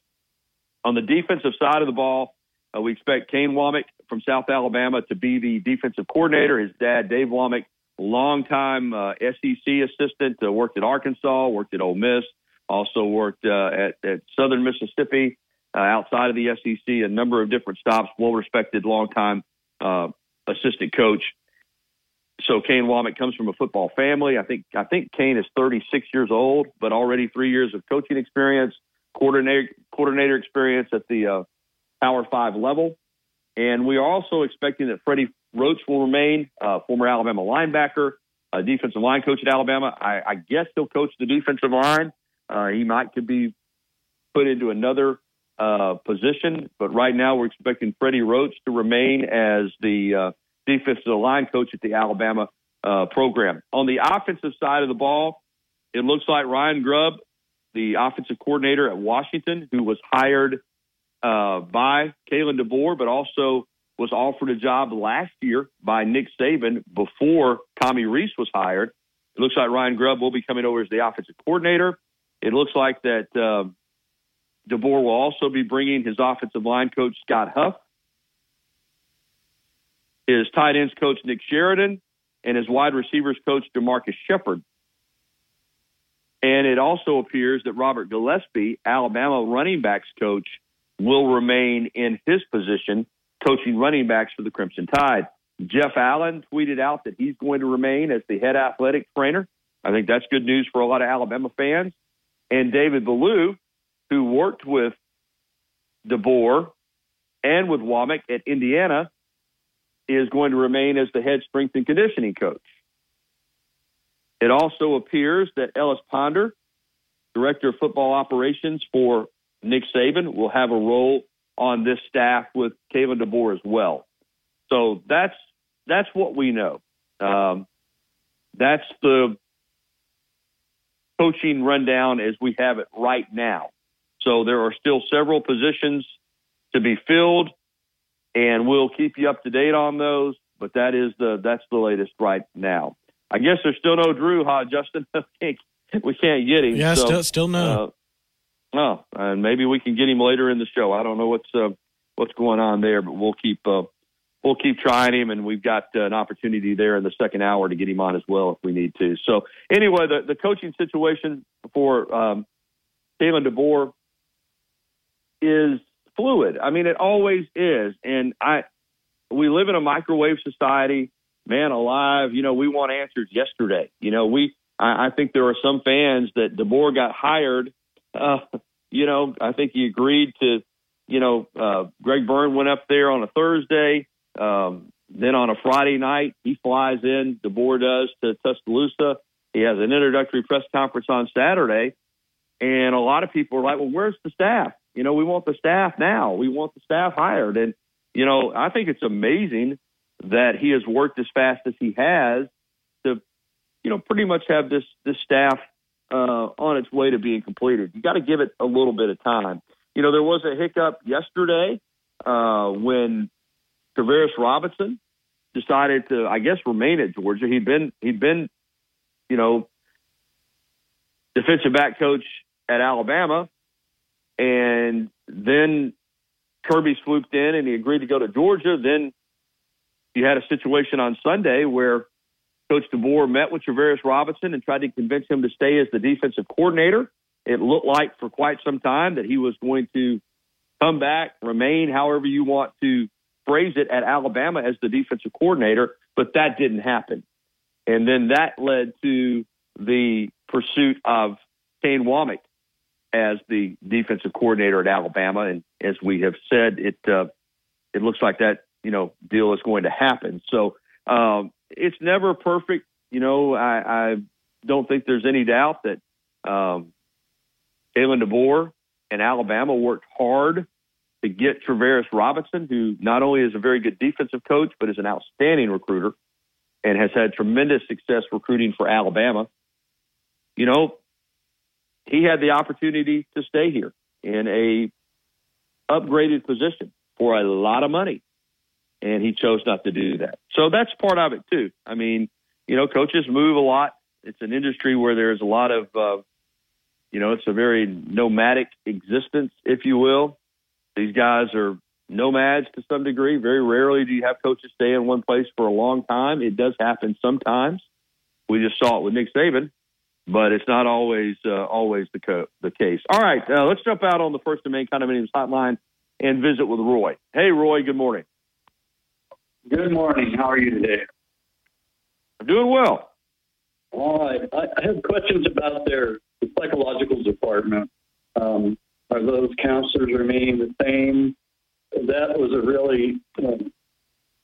On the defensive side of the ball, uh, we expect Kane Wommack from South Alabama to be the defensive coordinator. His dad, Dave Wommack, longtime uh, SEC assistant, uh, worked at Arkansas, worked at Ole Miss, also worked uh, at, at Southern Mississippi, uh, outside of the SEC, a number of different stops. Well respected, longtime uh, assistant coach. So Kane Wommack comes from a football family. I think I think Kane is 36 years old, but already three years of coaching experience, coordinator coordinator experience at the uh, Power Five level. And we are also expecting that Freddie Roach will remain, uh, former Alabama linebacker, uh, defensive line coach at Alabama. I, I guess he'll coach the defensive line. Uh, he might could be put into another uh, position. But right now, we're expecting Freddie Roach to remain as the uh, defensive line coach at the Alabama uh, program. On the offensive side of the ball, it looks like Ryan Grubb, the offensive coordinator at Washington, who was hired uh, by Kalen DeBoer, but also was offered a job last year by Nick Saban before Tommy Rees was hired. It looks like Ryan Grubb will be coming over as the offensive coordinator. It looks like that uh, DeBoer will also be bringing his offensive line coach Scott Huff, his tight ends coach Nick Sheridan, and his wide receivers coach JaMarcus Shephard. And it also appears that Robert Gillespie, Alabama running backs coach, will remain in his position coaching running backs for the Crimson Tide. Jeff Allen tweeted out that he's going to remain as the head athletic trainer. I think that's good news for a lot of Alabama fans. And David Ballou, who worked with DeBoer and with Wommack at Indiana, is going to remain as the head strength and conditioning coach. It also appears that Ellis Ponder, director of football operations for Nick Saban, will have a role on this staff with Kalen DeBoer as well. So that's that's what we know. Um, that's the coaching rundown as we have it right now. So there are still several positions to be filled, and we'll keep you up to date on those. But that is the that's the latest right now. I guess there's still no Drew, huh, Justin? we can't get him. Yeah, so, still still no. Uh, oh, and maybe we can get him later in the show. I don't know what's uh, what's going on there, but we'll keep uh, we'll keep trying him, and we've got uh, an opportunity there in the second hour to get him on as well if we need to. So anyway, the the coaching situation for um, Kalen DeBoer is fluid. I mean, it always is, and I we live in a microwave society. Man alive, you know, we want answers yesterday. You know, we I, I think there are some fans that DeBoer got hired. Uh, you know, I think he agreed to. You know, uh, Greg Byrne went up there on a Thursday. Um, then on a Friday night, he flies in. DeBoer does to Tuscaloosa. He has an introductory press conference on Saturday, and a lot of people are like, "Well, where's the staff? You know, we want the staff now. We want the staff hired." And you know, I think it's amazing that he has worked as fast as he has to, you know, pretty much have this this staff uh, on its way to being completed. You got to give it a little bit of time. You know, there was a hiccup yesterday uh, when Travaris Robinson decided to, I guess, remain at Georgia. He'd been he'd been, you know, defensive back coach at Alabama, and then Kirby swooped in and he agreed to go to Georgia. Then you had a situation on Sunday where Coach DeBoer met with Travaris Robinson and tried to convince him to stay as the defensive coordinator. It looked like for quite some time that he was going to come back, remain, however you want to phrase it, at Alabama as the defensive coordinator, but that didn't happen. And then that led to the pursuit of Kane Wommack as the defensive coordinator at Alabama. And as we have said, it uh, it looks like that you know deal is going to happen. So um, it's never perfect. You know, I, I don't think there's any doubt that um, Kalen DeBoer and Alabama worked hard to get Travaris Robinson, who not only is a very good defensive coach, but is an outstanding recruiter and has had tremendous success recruiting for Alabama. You know, he had the opportunity to stay here in a upgraded position for a lot of money, and he chose not to do that. So that's part of it too. I mean, you know, coaches move a lot. It's an industry where there's a lot of, uh, you know, it's a very nomadic existence, if you will. These guys are nomads to some degree. Very rarely do you have coaches stay in one place for a long time. It does happen sometimes. We just saw it with Nick Saban, but it's not always uh, always the co- the case. All right, uh, let's jump out on the first and main condominiums hotline and visit with Roy. Hey, Roy. Good morning. Good morning. How are you today? I'm doing well. All right. I, have questions about their psychological department. Um, are those counselors remaining the same? That was a really um,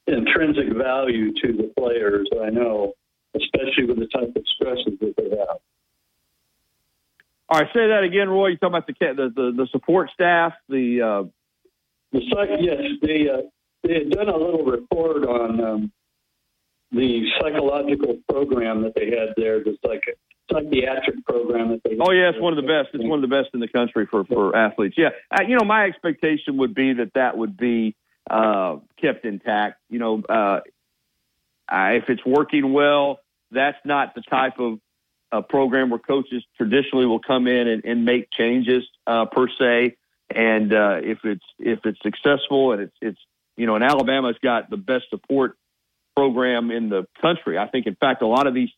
intrinsic value to the players, I know, especially with the type of stresses that they have. All right, say that again, Roy. You talking about the the the, the support staff, the uh, the psych, yes, they uh, they had done a little report on um, the psychological program that they had there, the psych, psychiatric program that they. Oh yeah, it's one of the best. It's one of the best in the country for for athletes. Yeah, uh, you know, my expectation would be that that would be uh, kept intact. You know, uh, if it's working well, that's not the type of uh, program where coaches traditionally will come in and, and make changes uh, per se. And uh, if it's if it's successful and it's it's you know, and Alabama's got the best support program in the country. I think, in fact, a lot of these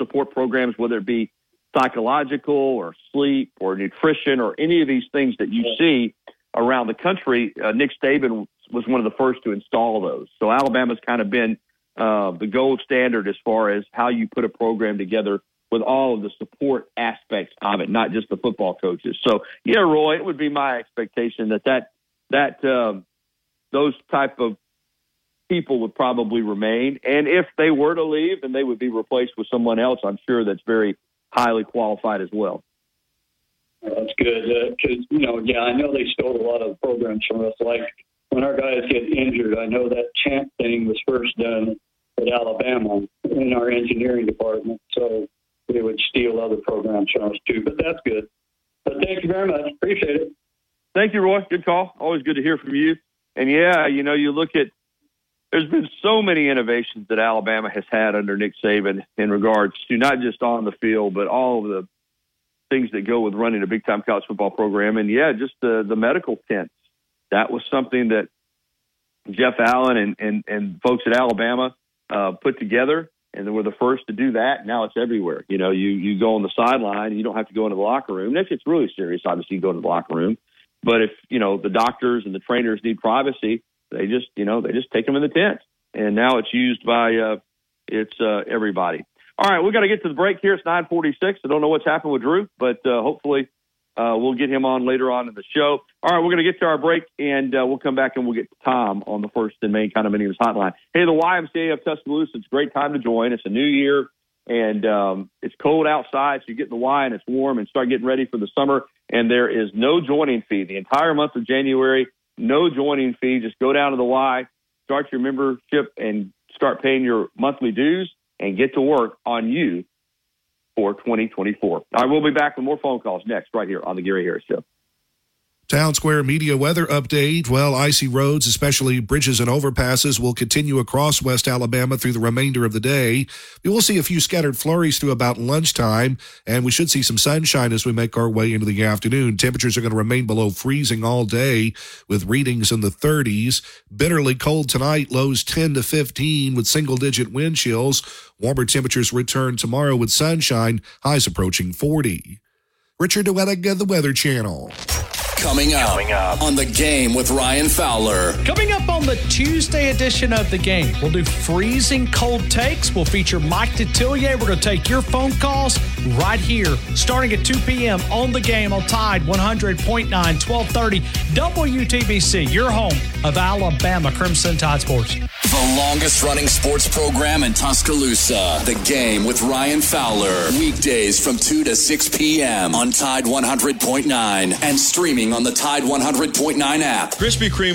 support programs, whether it be psychological or sleep or nutrition or any of these things that you see around the country, uh, Nick Saban was one of the first to install those. So Alabama's kind of been uh, the gold standard as far as how you put a program together with all of the support aspects of it, not just the football coaches. So yeah, Roy, it would be my expectation that that that um, those type of people would probably remain, and if they were to leave, then they would be replaced with someone else. I'm sure that's very highly qualified as well. That's good because uh, you know, yeah, I know they stole a lot of programs from us. Like when our guys get injured, I know that champ thing was first done at Alabama in our engineering department. So they would steal other programs from us too. But that's good. But thank you very much. Appreciate it. Thank you, Roy. Good call. Always good to hear from you. And yeah, you know, you look at there's been so many innovations that Alabama has had under Nick Saban in regards to not just on the field, but all of the things that go with running a big time college football program. And yeah, just the the medical tents. That was something that Jeff Allen and and, and folks at Alabama uh, put together and then we're the first to do that. Now it's everywhere. You know, you you go on the sideline, you don't have to go into the locker room. if it's really serious, obviously you go to the locker room. But if you know the doctors and the trainers need privacy, they just you know they just take them in the tent. And now it's used by uh, it's uh, everybody. All right, we got to get to the break here. It's 9:46. I don't know what's happened with Drew, but uh, hopefully uh, we'll get him on later on in the show. All right, we're going to get to our break, and uh, we'll come back and we'll get Tom on the first and main condominiums hotline. Hey, the YMCA of Tuscaloosa, it's a great time to join. It's a new year, and um, it's cold outside, so you get in the Y and it's warm and start getting ready for the summer. And there is no joining fee the entire month of January. No joining fee. Just go down to the Y, start your membership, and start paying your monthly dues, and get to work on you for 2024. All right, we'll be back with more phone calls next, right here on the Gary Harris Show. Town Square Media weather update. Well, icy roads, especially bridges and overpasses, will continue across West Alabama through the remainder of the day. We will see a few scattered flurries through about lunchtime, and we should see some sunshine as we make our way into the afternoon. Temperatures are going to remain below freezing all day with readings in the 30s. Bitterly cold tonight, lows 10 to 15 with single digit wind chills. Warmer temperatures return tomorrow with sunshine, highs approaching 40. Richard DeWettig, the Weather Channel. Coming up, Coming up on the game with Ryan Fowler. Coming up on the Tuesday edition of the game, we'll do freezing cold takes. We'll feature Mike Detillier. We're going to take your phone calls right here, starting at 2 p.m. on the game on Tide 100.9, 1230 WTBC, your home of Alabama Crimson Tide Sports. The longest running sports program in Tuscaloosa. The game with Ryan Fowler. Weekdays from 2 to 6 p.m. on Tide 100.9 and streaming on the Tide 100.9 app. Krispy Kreme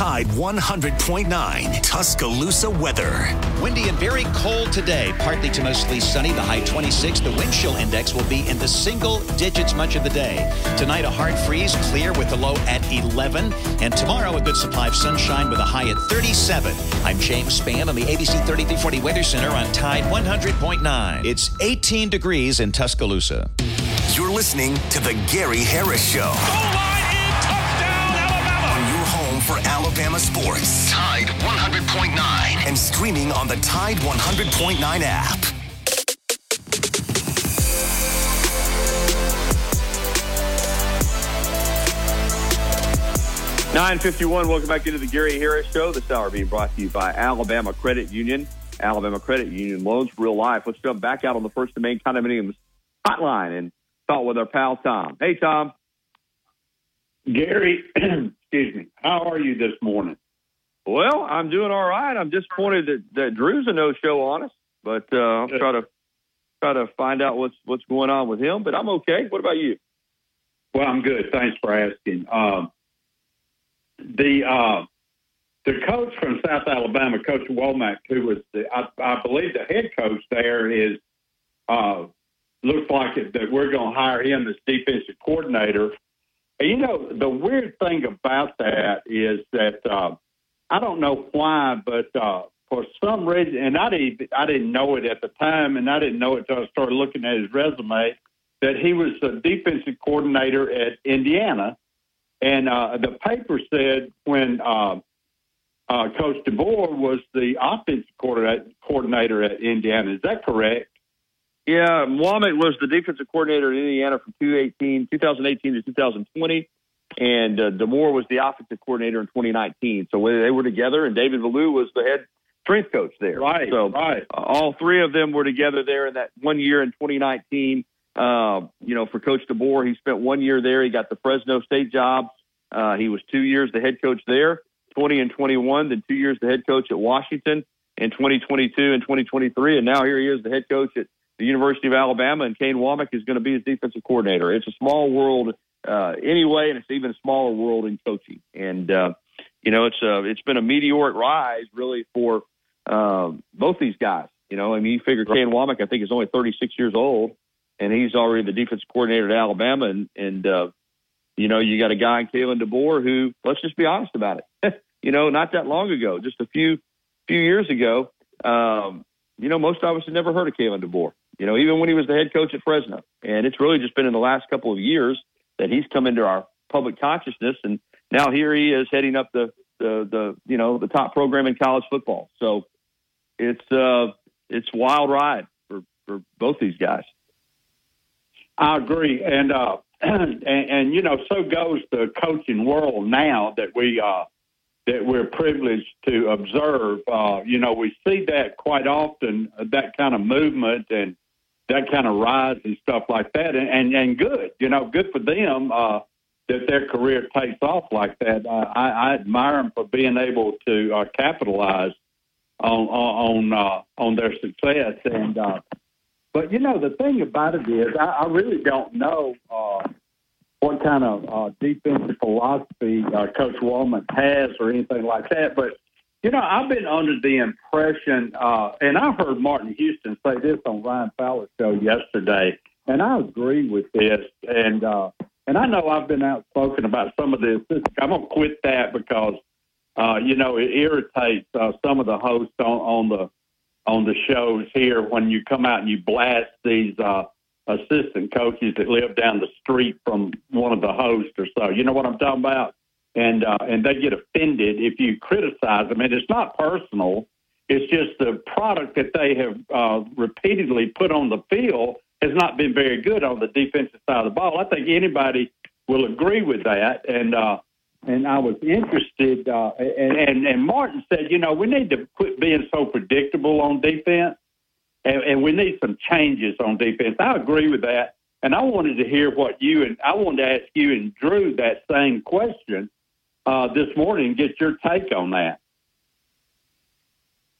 Tide 100.9 Tuscaloosa weather. Windy and very cold today. Partly to mostly sunny. The high 26. The wind chill index will be in the single digits much of the day. Tonight, a hard freeze, clear with the low at 11. And tomorrow, a good supply of sunshine with a high at 37. I'm James Spann on the ABC 3340 Weather Center on Tide 100.9. It's 18 degrees in Tuscaloosa. You're listening to The Gary Harris Show. Oh, home for Alabama sports. Tide 100.9. And streaming on the Tide 100.9 app. Nine fifty-one. Welcome back into the Gary Harris Show. This hour being brought to you by Alabama Credit Union. Alabama Credit Union loans, real life. Let's jump back out on the First and Main Condominiums hotline and talk with our pal Tom. Hey, Tom. Gary, excuse me. How are you this morning? Well, I'm doing all right. I'm disappointed that, that Drew's a no-show on us, but uh, I'll try to try to find out what's what's going on with him. But I'm okay. What about you? Well, I'm good. Thanks for asking. Um, the uh, the coach from South Alabama, Coach Wommack, who was the I, I believe the head coach there, is uh, looks like it, that we're going to hire him as defensive coordinator. You know, the weird thing about that is that uh, I don't know why, but uh, for some reason, and I didn't I didn't know it at the time, and I didn't know it until I started looking at his resume that he was a defensive coordinator at Indiana and uh, the paper said when uh, uh, Coach DeBoer was the offensive coordinator at Indiana. Is that correct? Yeah, Wommack was the defensive coordinator in Indiana from 2018, 2018 to 2020, and uh, DeBoer was the offensive coordinator in 2019. So they were together, and David Ballou was the head strength coach there. Right. So right. Uh, all three of them were together there in that one year in 2019. Uh, you know, for Coach DeBoer, he spent one year there. He got the Fresno State job. Uh, he was two years the head coach there, 20 and 21, then two years the head coach at Washington in 2022 and 2023. And now here he is, the head coach at the University of Alabama, and Kane Wommack is going to be his defensive coordinator. It's a small world uh, anyway, and it's even a smaller world in coaching. And, uh, you know, it's, uh, it's been a meteoric rise really for um, both these guys. You know, I mean, you figure Kane Wommack, I think, is only 36 years old, and he's already the defensive coordinator at Alabama. And, and uh, you know, you got a guy Kalen DeBoer who, let's just be honest about it. you know, not that long ago, just a few few years ago, um, you know, most of us had never heard of Kalen DeBoer. You know, even when he was the head coach at Fresno, and it's really just been in the last couple of years that he's come into our public consciousness, and now here he is heading up the the, the you know the top program in college football. So it's uh, it's wild ride for for both these guys. I agree, and uh, and, and you know, so goes the coaching world now that we uh, that we're privileged to observe. Uh, you know, we see that quite often, uh, that kind of movement and that kind of rise and stuff like that, and and, and good. You know, good for them uh, that their career takes off like that. Uh, I, I admire them for being able to uh, capitalize on on uh, on their success and. Uh, but you know, the thing about it is, I, I really don't know uh, what kind of uh, defensive philosophy uh, Coach Wommack has or anything like that. But you know, I've been under the impression, uh, and I heard Martin Houston say this on Ryan Fowler's show yesterday, and I agree with this. And uh, and I know I've been outspoken about some of this. I'm gonna quit that because uh, you know it irritates uh, some of the hosts on, on the on the shows here when you come out and you blast these uh, assistant coaches that live down the street from one of the hosts or so. You know what I'm talking about? And uh, and they get offended if you criticize them. And it's not personal. It's just the product that they have uh, repeatedly put on the field has not been very good on the defensive side of the ball. I think anybody will agree with that. And uh, and I was interested. Uh, and, and and Martin said, you know, we need to quit being so predictable on defense, and, and we need some changes on defense. I agree with that. And I wanted to hear what you and I wanted to ask you and Drew that same question uh, this morning and get your take on that.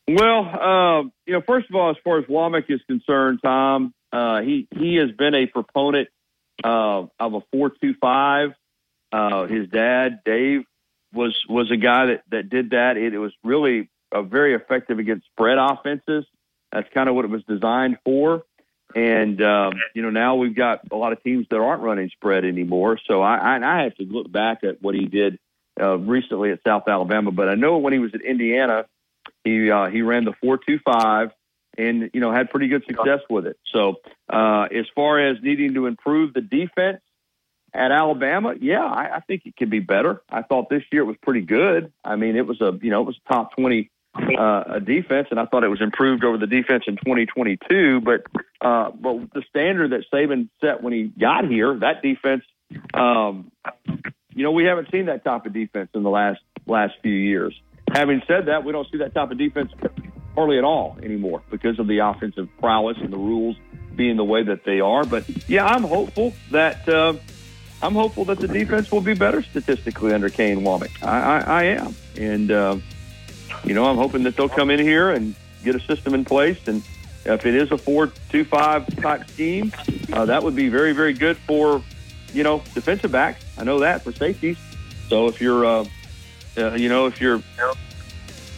Well, uh, you know, first of all, as far as Wommack is concerned, Tom, uh, he he has been a proponent uh, of a four-two-five. Uh, his dad, Dave, was was a guy that that did that. It, it was really a very effective against spread offenses. That's kind of what it was designed for. And um, you know, now we've got a lot of teams that aren't running spread anymore. So I, I, I have to look back at what he did uh, recently at South Alabama. But I know when he was at Indiana, he uh, he ran the four two five and you know had pretty good success with it. So uh, as far as needing to improve the defense at Alabama, yeah, I, I think it can be better. I thought this year it was pretty good. I mean, it was a you know it was top twenty uh, a defense, and I thought it was improved over the defense in 2022. But uh, but the standard that Saban set when he got here, that defense, um, you know, we haven't seen that type of defense in the last last few years. Having said that, we don't see that type of defense hardly at all anymore because of the offensive prowess and the rules being the way that they are. But yeah, I'm hopeful that uh, I'm hopeful that the defense will be better statistically under Kane Wommack. I, I, I am, and uh, you know, I'm hoping that they'll come in here and get a system in place. And if it is a four-two-five type scheme, uh, that would be very, very good for you know defensive backs. I know that for safeties. So if you're, uh, uh, you know, if you're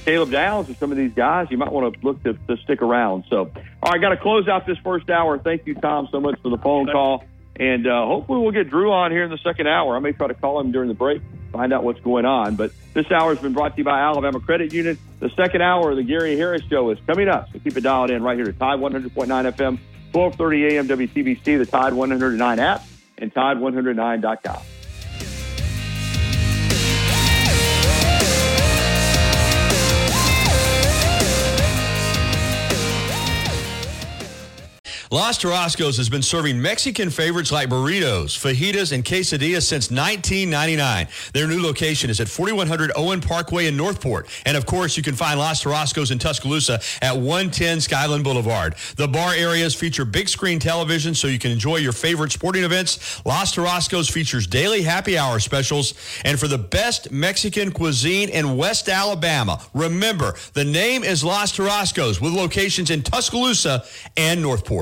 Caleb Downs or some of these guys, you might want to look to, to stick around. So, all right, got to close out this first hour. Thank you, Tom, so much for the phone call. And uh, hopefully we'll get Drew on here in the second hour. I may try to call him during the break, find out what's going on. But this hour has been brought to you by Alabama Credit Union. The second hour of the Gary Harris Show is coming up. So keep it dialed in right here to Tide 100.9 FM, 1230 AM WTBC, the Tide 109 app, and Tide109.com. Los Tarascos has been serving Mexican favorites like burritos, fajitas, and quesadillas since 1999. Their new location is at 4100 Owen Parkway in Northport. And of course, you can find Los Tarascos in Tuscaloosa at 110 Skyland Boulevard. The bar areas feature big screen television so you can enjoy your favorite sporting events. Los Tarascos features daily happy hour specials. And for the best Mexican cuisine in West Alabama, remember, the name is Los Tarascos with locations in Tuscaloosa and Northport.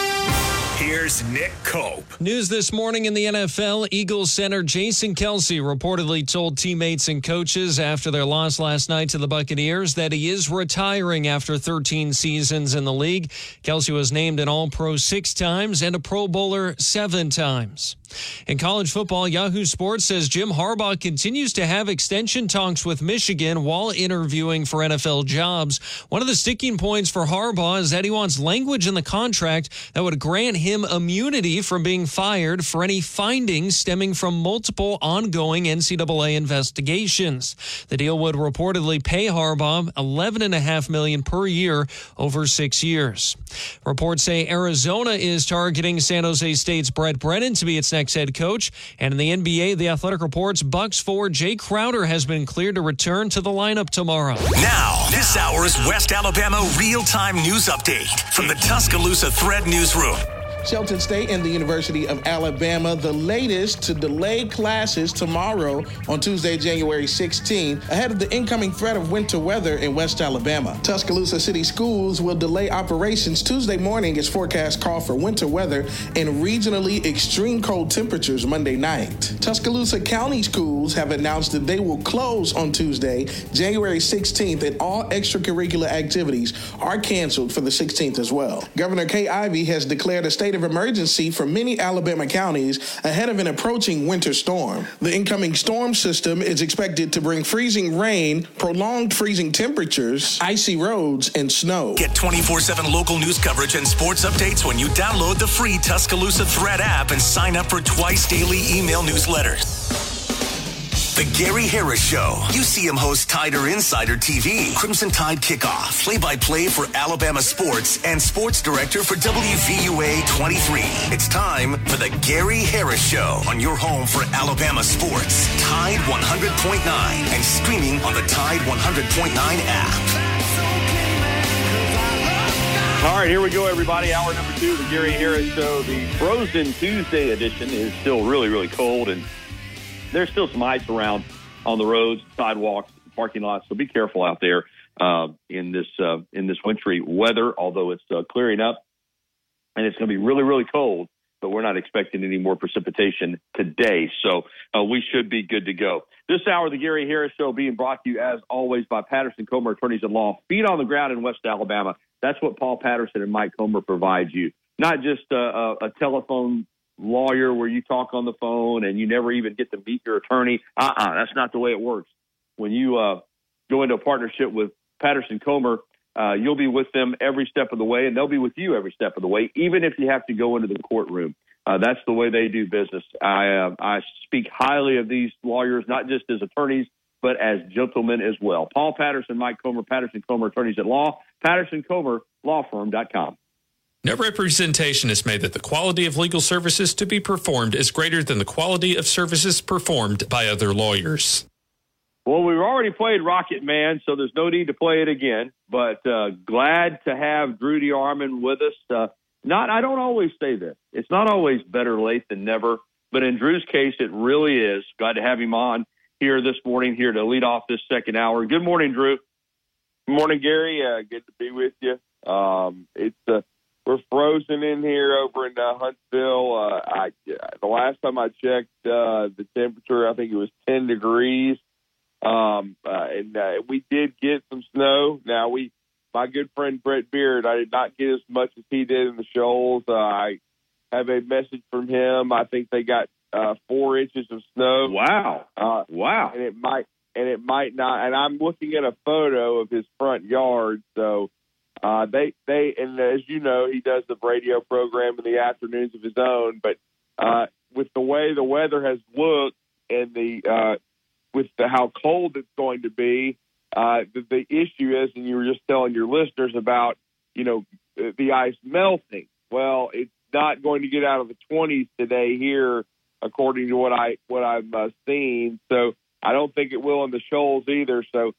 Here's Nick Cope. News this morning in the NFL Eagles center Jason Kelce reportedly told teammates and coaches after their loss last night to the Buccaneers that he is retiring after 13 seasons in the league. Kelce was named an All Pro six times and a Pro Bowler seven times. In college football, Yahoo Sports says Jim Harbaugh continues to have extension talks with Michigan while interviewing for NFL jobs. One of the sticking points for Harbaugh is that he wants language in the contract that would grant him immunity from being fired for any findings stemming from multiple ongoing NCAA investigations. The deal would reportedly pay Harbaugh 11.5 million per year over six years. Reports say Arizona is targeting San Jose State's Brent Brennan to be its next head coach. And in the NBA, the Athletic reports Bucks forward Jae Crowder has been cleared to return to the lineup tomorrow. Now, this hour's West Alabama real time news update from the Tuscaloosa Thread Newsroom. Shelton State and the University of Alabama, the latest to delay classes tomorrow on Tuesday, January 16, ahead of the incoming threat of winter weather in West Alabama. Tuscaloosa City Schools will delay operations Tuesday morning as forecast call for winter weather and regionally extreme cold temperatures Monday night. Tuscaloosa County Schools have announced that they will close on Tuesday, January 16th, and all extracurricular activities are canceled for the 16th as well. Governor Kay Ivey has declared a state of emergency for many Alabama counties ahead of an approaching winter storm. The incoming storm system is expected to bring freezing rain, prolonged freezing temperatures, icy roads, and snow. Get 24 7 local news coverage and sports updates when you download the free Tuscaloosa Thread app and sign up for twice daily email newsletters. The Gary Harris Show. UCM host Tider Insider TV, Crimson Tide Kickoff, play by play for Alabama sports, and sports director for WVUA 23. It's time for the Gary Harris Show on your home for Alabama sports. Tide 100.9 and streaming on the Tide 100.9 app. All right, here we go, everybody. Hour number two the Gary Harris Show. The Frozen Tuesday edition is still really, really cold, and there's still some ice around on the roads, sidewalks, parking lots. So be careful out there uh, in this uh, in this wintry weather. Although it's uh, clearing up, and it's going to be really, really cold. But we're not expecting any more precipitation today, so uh, we should be good to go. This hour, the Gary Harris Show, being brought to you as always by Patterson Comer Attorneys at Law, feet on the ground in West Alabama. That's what Paul Patterson and Mike Comer provide you. Not just a, a, a telephone lawyer where you talk on the phone and you never even get to meet your attorney. Uh uh-uh, uh that's not the way it works. When you uh, go into a partnership with Patterson Comer, uh, you'll be with them every step of the way, and they'll be with you every step of the way, even if you have to go into the courtroom. uh, that's the way they do business. I uh, I speak highly of these lawyers, not just as attorneys, but as gentlemen as well. Paul Patterson, Mike Comer, Patterson Comer Attorneys at Law, Patterson Comer Lawfirm.com. No representation is made that the quality of legal services to be performed is greater than the quality of services performed by other lawyers. Well, we've already played Rocket Man, so there's no need to play it again. But uh, glad to have Drew DeArmond with us. Uh, not, I don't always say this. It's not always better late than never, but in Drew's case, it really is. Glad to have him on here this morning, here to lead off this second hour. Good morning, Drew. Good morning, Gary. Uh, good to be with you. Um, it's uh, we're frozen in here over in uh, Huntsville. Uh, I the last time I checked, uh, the temperature I think it was ten degrees, um, uh, and uh, we did get some snow. Now we, my good friend Brett Beard, I did not get as much as he did in the shoals. Uh, I have a message from him. I think they got uh, four inches of snow. Wow! Uh, wow! And it might and it might not. And I'm looking at a photo of his front yard, so uh, they they and as you know, he does the radio program in the afternoons of his own. But uh, with the way the weather has looked and the uh, with the, how cold it's going to be, uh, the, the issue is, and you were just telling your listeners about, you know, the ice melting. Well, it's not going to get out of the 20s today here, according to what I what I've uh, seen. So I don't think it will in the shoals either. So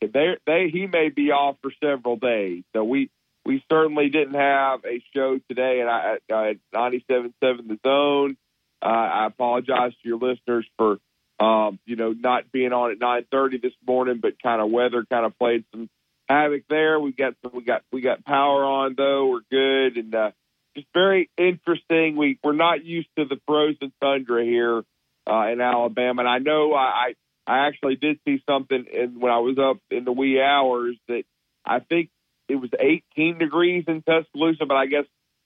they they he may be off for several days. So we we certainly didn't have a show today, and I at ninety seven seven the zone. Uh, I apologize to your listeners for um, you know not being on at nine thirty this morning, but kind of weather kind of played some havoc there. We got some, we got we got power on though. We're good and uh, just very interesting. We we're not used to the frozen tundra here uh, in Alabama, and I know I, I actually did see something in, when I was up in the wee hours that I think it was 18 degrees in Tuscaloosa. But I guess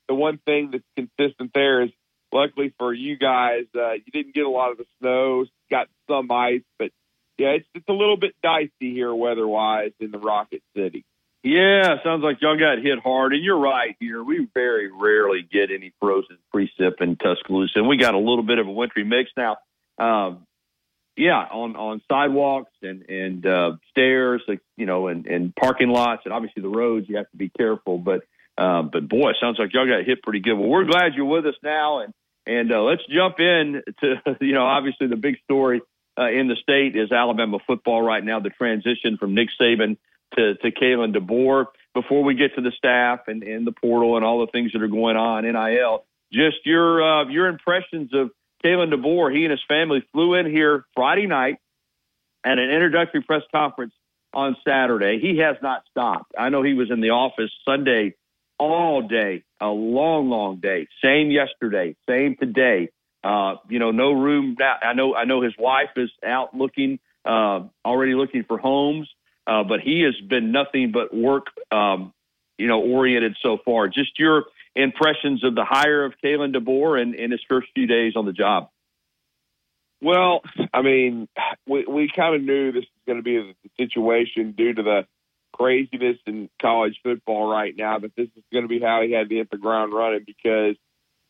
the one thing that's consistent there is, luckily for you guys, uh, you didn't get a lot of the snow, got some ice, but yeah, it's it's a little bit dicey here weather-wise in the Rocket City. Yeah, sounds like y'all got hit hard, and you're right here. We very rarely get any frozen precip in Tuscaloosa, and we got a little bit of a wintry mix now. Um, yeah, on on sidewalks and and uh, stairs, like, you know, and, and parking lots, and obviously the roads. You have to be careful, but um, but boy, sounds like y'all got hit pretty good. Well, we're glad you're with us now, and and uh, let's jump in to you know obviously the big story uh, in the state is Alabama football right now. The transition from Nick Saban to to Kalen DeBoer. Before we get to the staff and, and the portal and all the things that are going on, NIL, just your uh, your impressions of Kalen DeBoer, he and his family flew in here Friday night at an introductory press conference on Saturday. He has not stopped. I know he was in the office Sunday all day, a long, long day. Same yesterday, same today. Uh, you know, no room. I know, I know his wife is out looking, uh, already looking for homes, uh, but he has been nothing but work, um, you know, oriented so far. Just your impressions of the hire of Kalen DeBoer and in his first few days on the job? Well, I mean, we we kind of knew this was going to be the situation due to the craziness in college football right now. That this is going to be how he had to hit the ground running because,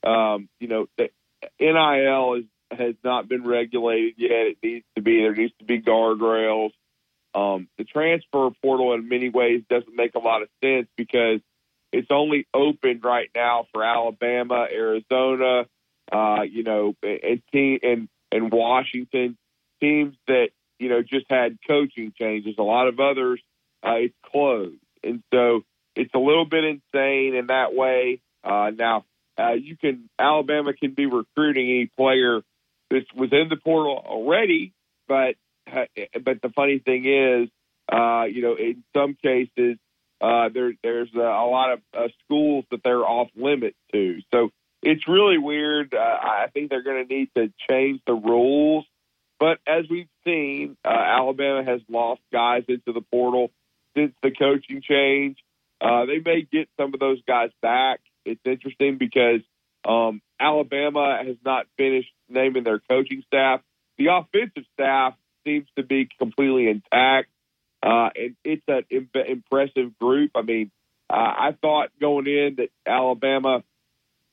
um, you know, the NIL is, has not been regulated yet. It needs to be. There needs to be guardrails. Um, the transfer portal, in many ways, doesn't make a lot of sense because it's only open right now for Alabama, Arizona, uh, you know, and team and and Washington teams that you know just had coaching changes. A lot of others, uh, it's closed, and so it's a little bit insane in that way. Uh, now, uh, you can Alabama can be recruiting any player that's within the portal already, but uh, but the funny thing is, uh, you know, in some cases uh, there, there's uh, a lot of uh, schools that they're off limit to. So it's really weird. Uh, I think they're going to need to change the rules. But as we've seen, uh, Alabama has lost guys into the portal since the coaching change. Uh, they may get some of those guys back. It's interesting because um, Alabama has not finished naming their coaching staff. The offensive staff seems to be completely intact. Uh, and it's an impressive group. I mean, uh, I thought going in that Alabama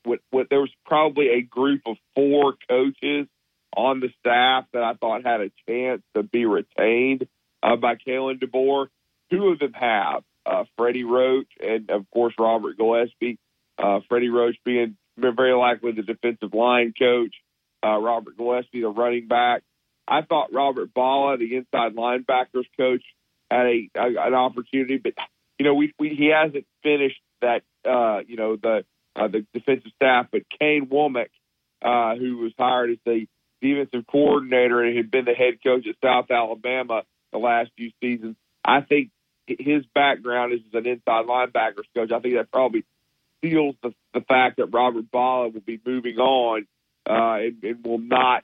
what, what there was probably a group of four coaches on the staff that I thought had a chance to be retained uh, by Kalen DeBoer. Two of them have uh, Freddie Roach and, of course, Robert Gillespie. Uh, Freddie Roach being very likely the defensive line coach, uh, Robert Gillespie, the running back. I thought Robert Bala, the inside linebackers coach, had a, a an opportunity, but you know we, we he hasn't finished that. Uh, you know the uh, the defensive staff, but Kane Wommack, uh, who was hired as the defensive coordinator and had been the head coach at South Alabama the last few seasons. I think his background is as an inside linebackers coach. I think that probably seals the, the fact that Robert Bala will be moving on uh, and, and will not,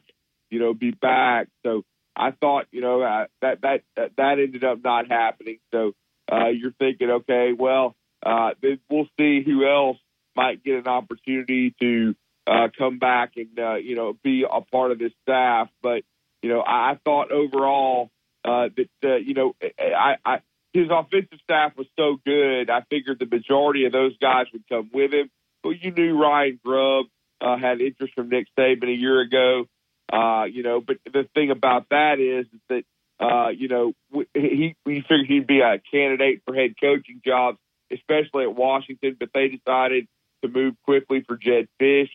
you know, be back. So I thought, you know, uh, that that that ended up not happening. So uh, you're thinking, okay, well, uh, we'll see who else might get an opportunity to uh, come back and uh, you know be a part of this staff. But you know, I, I thought overall uh, that uh, you know I, I his offensive staff was so good. I figured the majority of those guys would come with him. But you knew Ryan Grubb uh, had interest from Nick Saban a year ago. Uh, you know, but the thing about that is, that uh, you know he we figured he'd be a candidate for head coaching jobs, especially at Washington. But they decided to move quickly for Jedd Fisch,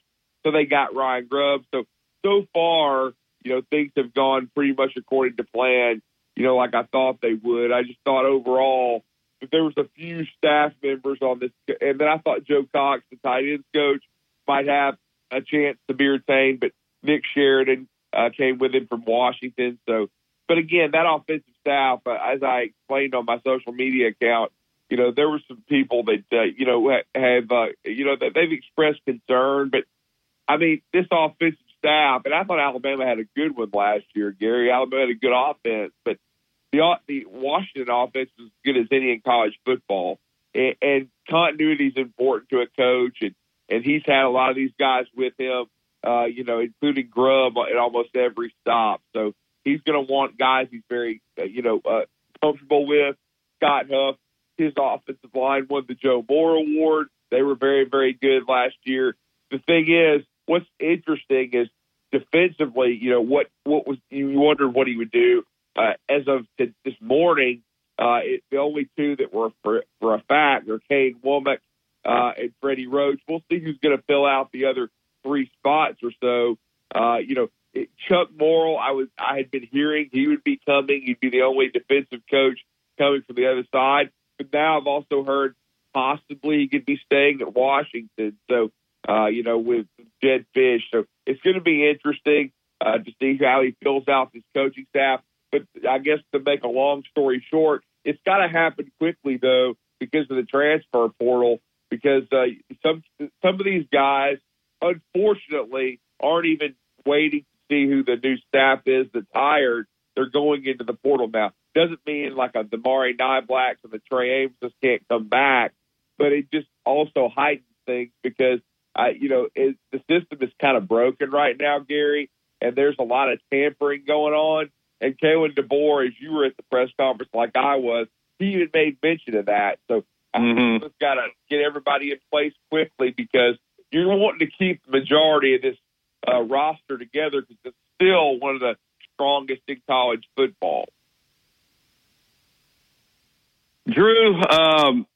so they got Ryan Grubb. So so far, you know, things have gone pretty much according to plan you know, like I thought they would. I just thought overall that there was a few staff members on this, and then I thought Joe Cox, the tight ends coach, might have a chance to be retained, but Nick Sheridan uh, came with him from Washington. So, but again, that offensive staff, uh, as I explained on my social media account, you know, there were some people that uh, you know have uh, you know that they've expressed concern, but I mean, this offensive staff, and I thought Alabama had a good one last year. Gary Alabama had a good offense, but the the Washington offense is as good as any in college football, and, and continuity is important to a coach, and and he's had a lot of these guys with him, uh, you know, including Grubb at almost every stop. So he's going to want guys he's very, uh, you know, uh, comfortable with. Scott Huff, his offensive line won the Joe Moore Award. They were very, very good last year. The thing is, what's interesting is defensively, you know, what what was you wondered what he would do. Uh, as of t- this morning, uh, it, the only two that were for, for a fact are Kane Wommack uh, and Freddie Roach. We'll see who's going to fill out the other three spots or so. Uh, you know, it, Chuck Morrell, I was I had been hearing he would be coming. He'd be the only defensive coach coming from the other side. But now I've also heard possibly he could be staying at Washington. So, uh, you know, with Jedd Fisch. So it's going to be interesting uh, to see how he fills out his coaching staff. But I guess to make a long story short, it's got to happen quickly though because of the transfer portal. Because uh, some some of these guys, unfortunately, aren't even waiting to see who the new staff is that's hired. They're going into the portal now. Doesn't mean like a Damari Niblack and the Trey Amos just can't come back, but it just also heightens things because I, you know, it, the system is kind of broken right now, Gary, and there's a lot of tampering going on. And Kalen DeBoer, as you were at the press conference like I was, he even made mention of that. So mm-hmm. we've got to get everybody in place quickly because you're wanting to keep the majority of this uh, roster together because it's still one of the strongest in college football. Drew, um,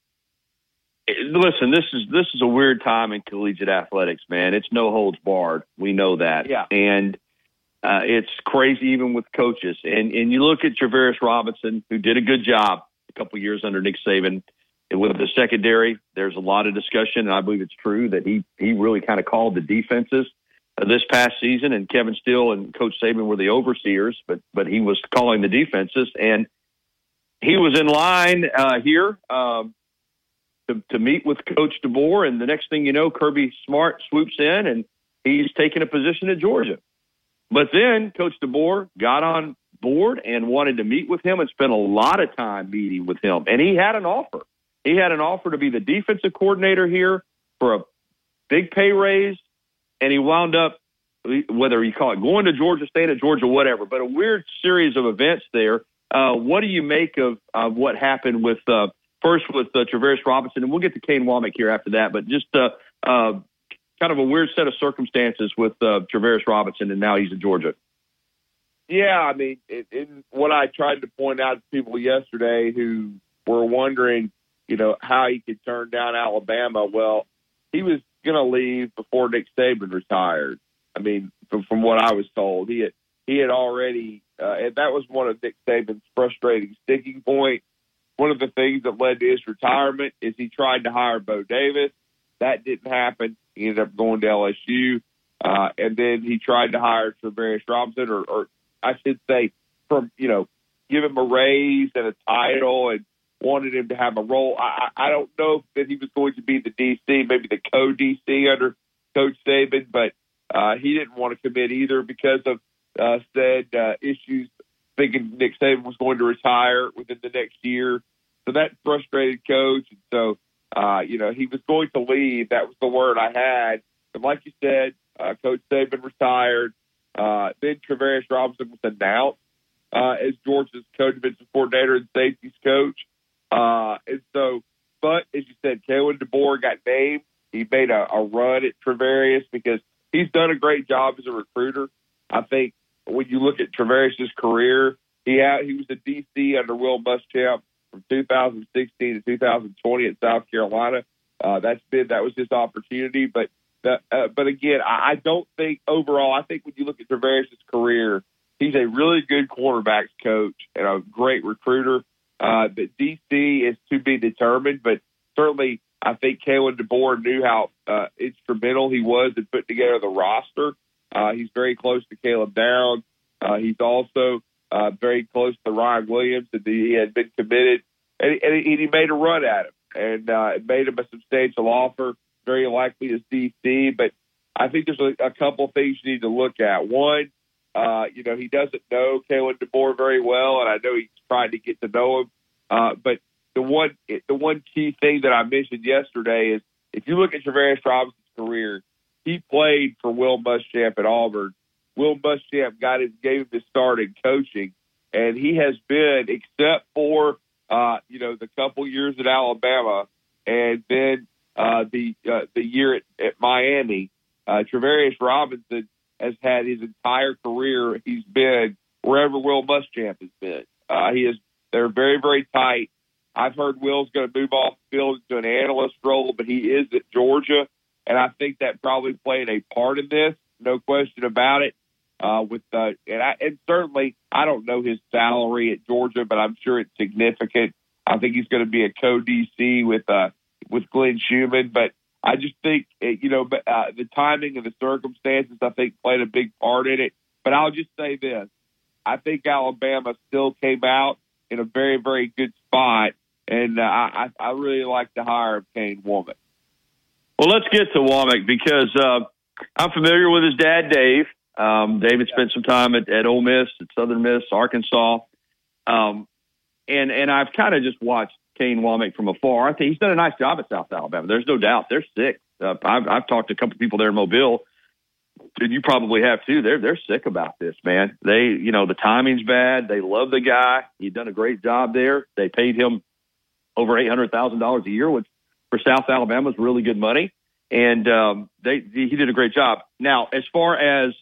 listen, this is this is a weird time in collegiate athletics, man. It's no holds barred. We know that. Yeah. And uh, it's crazy even with coaches. And and you look at Travaris Robinson, who did a good job a couple years under Nick Saban. With the secondary, there's a lot of discussion, and I believe it's true that he he really kind of called the defenses uh, this past season. And Kevin Steele and Coach Saban were the overseers, but but he was calling the defenses, and he was in line uh, here um, to to meet with Coach DeBoer. And the next thing you know, Kirby Smart swoops in, and he's taking a position at Georgia. But then Coach DeBoer got on board and wanted to meet with him and spent a lot of time meeting with him. And he had an offer. He had an offer to be the defensive coordinator here for a big pay raise. And he wound up, whether you call it going to Georgia State or Georgia, whatever, but a weird series of events there. Uh, what do you make of, what happened with uh, first with uh, Robinson? And we'll get to Kane Wommack here after that. But just uh, uh, kind of a weird set of circumstances with uh, Robinson, and now he's in Georgia. Yeah, I mean, what I tried to point out to people yesterday who were wondering, you know, how he could turn down Alabama. Well, he was going to leave before Nick Saban retired. I mean, from, from what I was told, he had he had already, uh, and that was one of Nick Saban's frustrating sticking points. One of the things that led to his retirement is he tried to hire Bo Davis. That didn't happen. He ended up going to LSU. Uh, and then he tried to hire Travaris Robinson, or, or I should say, from you know, give him a raise and a title, and wanted him to have a role. I, I don't know that he was going to be the DC, maybe the co DC under Coach Saban, but uh, he didn't want to commit either because of uh, said uh, issues, thinking Nick Saban was going to retire within the next year. So that frustrated Coach, and so uh, you know he was going to leave. That was the word I had. And like you said, uh, Coach Saban retired. Uh, then Travaris Robinson was announced uh, as Georgia's co-defensive coordinator and safeties coach. Uh, and so, but as you said, Kalen DeBoer got named. He made a, a run at Travaris because he's done a great job as a recruiter. I think when you look at Travaris's career, he had, he was a DC under Will Muschamp from 2016 to 2020 at South Carolina. Uh, that's been that was his opportunity, but the, uh, but again, I, I don't think overall. I think when you look at Travaris's career, he's a really good quarterbacks coach and a great recruiter. Uh, but DC is to be determined, but certainly I think Kalen DeBoer knew how uh, instrumental he was in putting together the roster. Uh, he's very close to Caleb Downs. Uh, he's also uh, very close to Ryan Williams, and he had been committed, and, and he made a run at him, and uh, made him a substantial offer, very likely as DC. But I think there's a, a couple things you need to look at. One, uh, you know, he doesn't know Kalen DeBoer very well, and I know he's trying to get to know him. Uh, but the one the one key thing that I mentioned yesterday is if you look at Travaris Robinson's career, he played for Will Muschamp at Auburn. Will Muschamp got gave him his start in coaching, and he has been, except for uh, you know the couple years at Alabama, and then uh, the uh, the year at, at Miami. Uh, Travaris Robinson has had his entire career. He's been wherever Will Muschamp has been. Uh, he is. They're very very tight. I've heard Will's going to move off the field into an analyst role, but he is at Georgia, and I think that probably played a part in this. No question about it. Uh, with uh, and, I, and certainly I don't know his salary at Georgia, but I'm sure it's significant. I think he's going to be a co DC with uh, with Glenn Schumann, but I just think you know uh, the timing and the circumstances I think played a big part in it. But I'll just say this: I think Alabama still came out in a very very good spot and uh, I, I really like the hire of Kane Wommack. Well, let's get to Wommack because uh, I'm familiar with his dad, Dave. Um, David spent some time at, at Ole Miss, at Southern Miss, Arkansas, um, and and I've kind of just watched Kane Wommack from afar. I think he's done a nice job at South Alabama. There's no doubt they're sick. Uh, I've, I've talked to a couple people there in Mobile, you probably have too. They're they're sick about this, man. They you know the timing's bad. They love the guy. He's done a great job there. They paid him over eight hundred thousand dollars a year, which for South Alabama is really good money. And um, they he did a great job. Now, as far as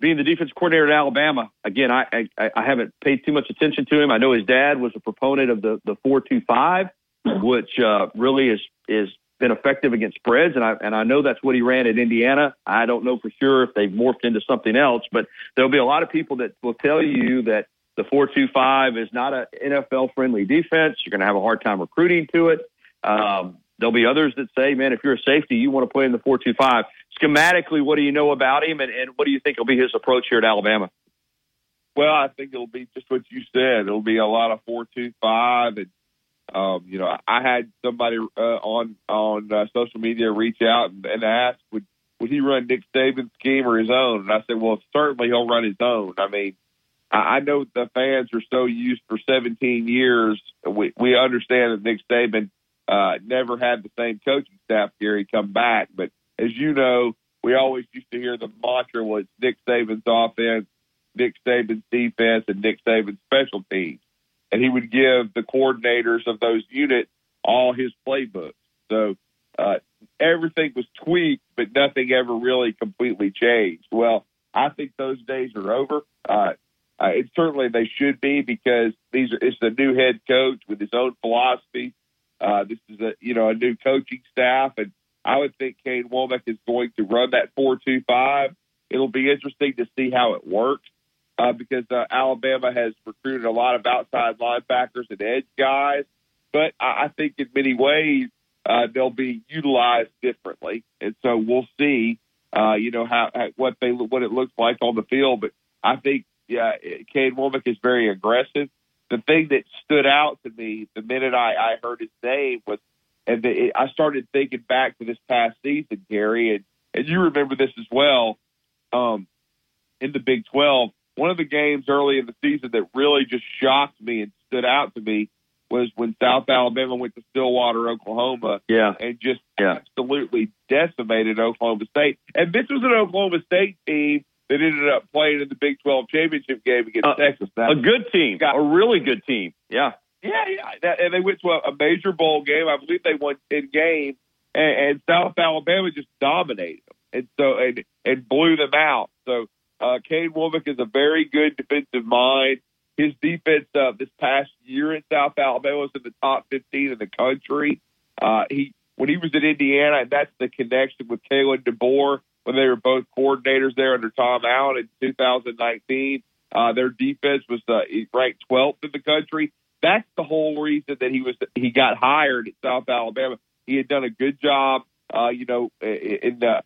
being the defense coordinator at Alabama, again, I, I I haven't paid too much attention to him. I know his dad was a proponent of the the four two five, which uh, really is is been effective against spreads, and I and I know that's what he ran at Indiana. I don't know for sure if they've morphed into something else, but there'll be a lot of people that will tell you that the 4-2-5 is not an NFL-friendly defense. You're going to have a hard time recruiting to it. Um, there'll be others that say, man, if you're a safety, you want to play in the 4-2-5. Schematically, what do you know about him, and, and what do you think will be his approach here at Alabama? Well, I think it'll be just what you said. It'll be a lot of four-two-five, and um, you know, I had somebody uh, on on uh, social media reach out and, and ask, would would he run Nick Saban's scheme or his own? And I said, well, certainly he'll run his own. I mean, I know the fans are so used for 17 years. We we understand that Nick Saban uh, never had the same coaching staff here. He come back, but as you know, we always used to hear the mantra was Nick Saban's offense, Nick Saban's defense, and Nick Saban's special teams, and he would give the coordinators of those units all his playbooks. So uh, everything was tweaked, but nothing ever really completely changed. Well, I think those days are over. Uh, uh, it, certainly they should be because these are it's a new head coach with his own philosophy. Uh, this is a you know a new coaching staff, and I would think Kane Wommack is going to run that four two five. It'll be interesting to see how it works uh, because uh, Alabama has recruited a lot of outside linebackers and edge guys, but I, I think in many ways uh, they'll be utilized differently, and so we'll see. Uh, you know how, how what they what it looks like on the field, but I think yeah, Kane Wommack is very aggressive. The thing that stood out to me the minute I, I heard his name was, and the, it, I started thinking back to this past season, Gary, and and you remember this as well. Um, in the Big Twelve, one of the games early in the season that really just shocked me and stood out to me was when South Alabama went to Stillwater, Oklahoma, yeah, and just yeah. absolutely decimated Oklahoma State. And this was an Oklahoma State team that ended up playing in the Big 12 championship game against uh, Texas. Now, a good team, got, a really good team. Yeah, yeah, yeah. That, and they went to a, a major bowl game. I believe they won ten games, and, and South Alabama just dominated them, and so and and blew them out. So uh, Kane Wommack is a very good defensive mind. His defense uh, this past year in South Alabama was in the top 15 in the country. Uh, he when he was at Indiana, and that's the connection with Kalen DeBoer when they were both coordinators there under Tom Allen in 2019. Uh, their defense was uh, ranked 12th in the country. That's the whole reason that he was he got hired at South Alabama. He had done a good job, uh, you know, in uh,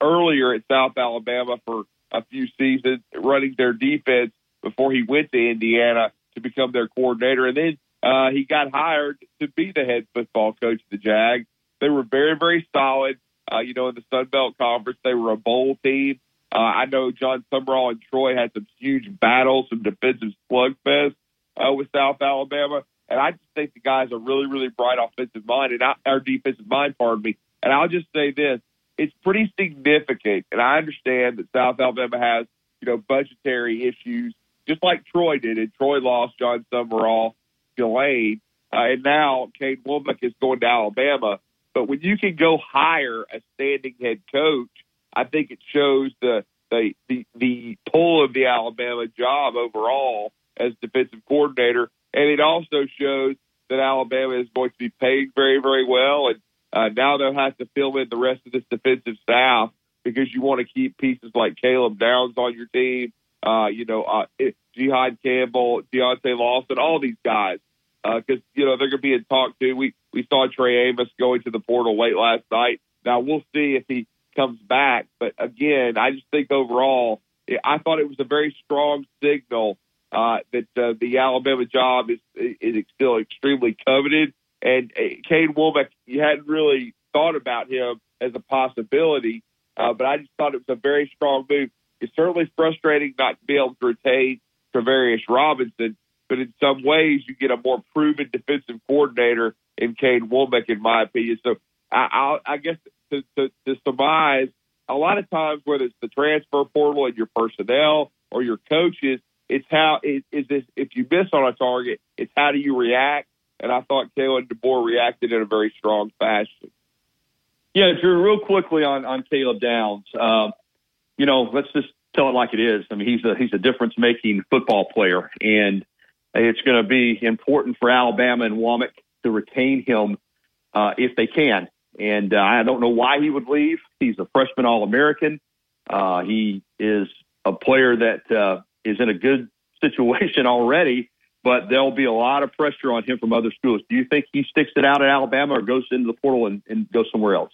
earlier at South Alabama for a few seasons running their defense before he went to Indiana to become their coordinator, and then uh, he got hired to be the head football coach of the Jags. They were very, very solid. Uh, you know, in the Sun Belt Conference, they were a bowl team. Uh, I know Jon Sumrall and Troy had some huge battles, some defensive slugfest uh, with South Alabama. And I just think the guys are really, really bright offensive mind and our defensive mind, pardon me. And I'll just say this: it's pretty significant. And I understand that South Alabama has, you know, budgetary issues, just like Troy did. And Troy lost Jon Sumrall, delayed, uh, and now Kane Wommack is going to Alabama. But when you can go hire a standing head coach, I think it shows the the the, the pull of the Alabama job overall as defensive coordinator, and it also shows that Alabama is going to be paid very very well, and uh, now they'll have to fill in the rest of this defensive staff because you want to keep pieces like Caleb Downs on your team. Uh, you know, uh, Jihaad Campbell, Deontae Lawson, all these guys because uh, you know they're going to be in talk too. We we saw Trey Amos going to the portal late last night. Now we'll see if he comes back. But again, I just think overall, I thought it was a very strong signal uh, that uh, the Alabama job is is still extremely coveted. And uh, Kane Wommack, you hadn't really thought about him as a possibility, uh, but I just thought it was a very strong move. It's certainly frustrating not to be able to retain Travaris Robinson, but in some ways you get a more proven defensive coordinator in Kane Wommack, in my opinion. So I, I, I guess to, to, to surmise, a lot of times whether it's the transfer portal and your personnel or your coaches, it's how it, is this if you miss on a target, it's how do you react? And I thought Kalen DeBoer reacted in a very strong fashion. Yeah, Drew, real quickly on on Caleb Downs. Um, you know, let's just tell it like it is. I mean, he's a he's a difference making football player, and it's going to be important for Alabama and Wommack to retain him uh, if they can. And uh, I don't know why he would leave. He's a freshman All American. Uh, he is a player that uh, is in a good situation already, but there'll be a lot of pressure on him from other schools. Do you think he sticks it out at Alabama or goes into the portal and, and goes somewhere else?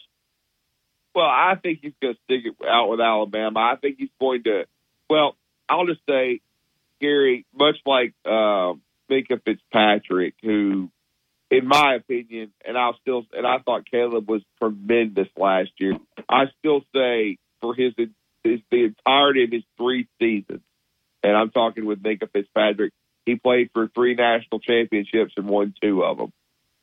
Well, I think he's going to stick it out with Alabama. I think he's going to. Well, I'll just say Gary, much like uh, Minkah Fitzpatrick, who, in my opinion, and I'll still and I thought Caleb was tremendous last year. I still say for his his the entirety of his three seasons, and I'm talking with Minkah Fitzpatrick, he played for three national championships and won two of them.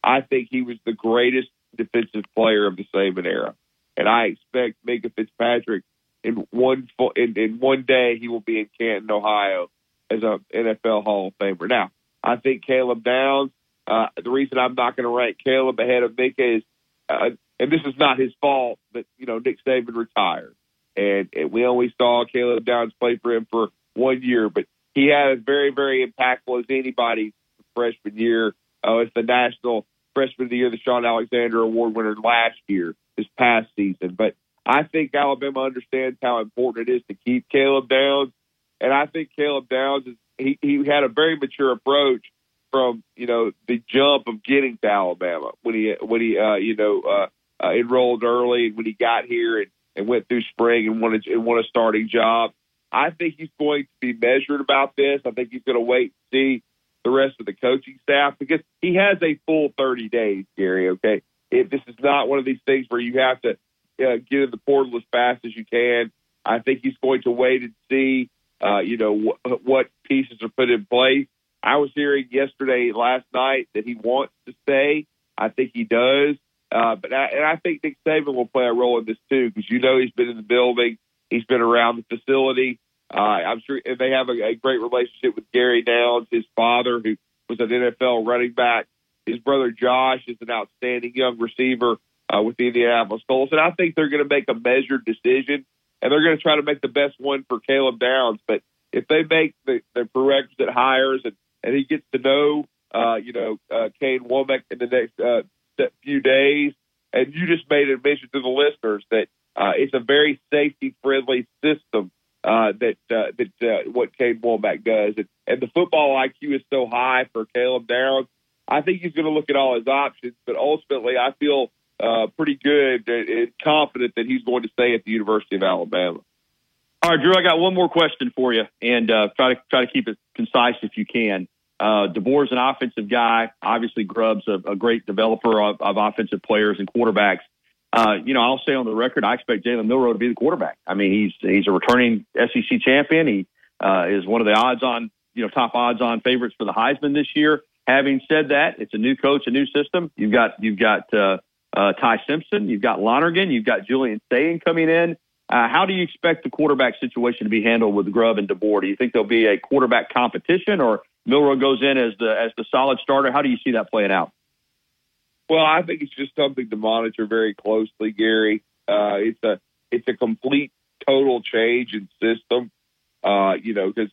I think he was the greatest defensive player of the Saban era, and I expect Minkah Fitzpatrick in one in, in one day he will be in Canton, Ohio as a NFL Hall of Famer. Now, I think Caleb Downs. Uh, the reason I'm not going to rank Caleb ahead of Minkah is uh, and this is not his fault that you know Nick Saban retired, and, and we only saw Caleb Downs play for him for one year, but he had as very very impactful as anybody freshman year. Oh, it's the national freshman of the year, the Shaun Alexander Award winner last year, this past season. But I think Alabama understands how important it is to keep Caleb Downs, and I think Caleb Downs is he he had a very mature approach from you know the jump of getting to Alabama when he when he uh, you know uh, uh, enrolled early when he got here and, and went through spring and wanted and won a starting job. I think he's going to be measured about this. I think he's going to wait and see the rest of the coaching staff because he has a full 30 days, Gary. Okay, if this is not one of these things where you have to uh, get in the portal as fast as you can. I think he's going to wait and see, uh, you know, wh- what pieces are put in place. I was hearing yesterday, last night, that he wants to stay. I think he does. Uh, but I, and I think Nick Saban will play a role in this too, because you know he's been in the building, he's been around the facility. Uh, I'm sure they have a, a great relationship with Gary Downs, his father, who was an NFL running back. His brother Josh is an outstanding young receiver uh, with the Indianapolis Colts, and I think they're going to make a measured decision, and they're going to try to make the best one for Caleb Downs. But if they make the, the prerequisite hires and and he gets to know, uh, you know, uh, Kane Wommack in the next uh, few days. And you just made a mention to the listeners that uh, it's a very safety friendly system uh, that uh, that uh, what Kane Wommack does, and, and the football IQ is so high for Caleb Downs. I think he's going to look at all his options, but ultimately, I feel uh, pretty good and confident that he's going to stay at the University of Alabama. All right, Drew, I got one more question for you, and uh, try to try to keep it concise if you can. Uh, DeBoer's an offensive guy. Obviously, Grubb's a, a great developer of, of, offensive players and quarterbacks. Uh, you know, I'll say on the record, I expect Jalen Milroe to be the quarterback. I mean, he's he's a returning SEC champion. He uh, is one of the odds-on, you know, top odds-on favorites for the Heisman this year. Having said that, it's a new coach, a new system. You've got you've got uh, uh, Ty Simpson, you've got Lonergan, you've got Julian Sayin coming in. Uh, how do you expect the quarterback situation to be handled with Grubb and DeBoer? Do you think there'll be a quarterback competition, or Milroe goes in as the as the solid starter? How do you see that playing out? Well, I think it's just something to monitor very closely, Gary. Uh, it's a it's a complete total change in system. Uh, you know, because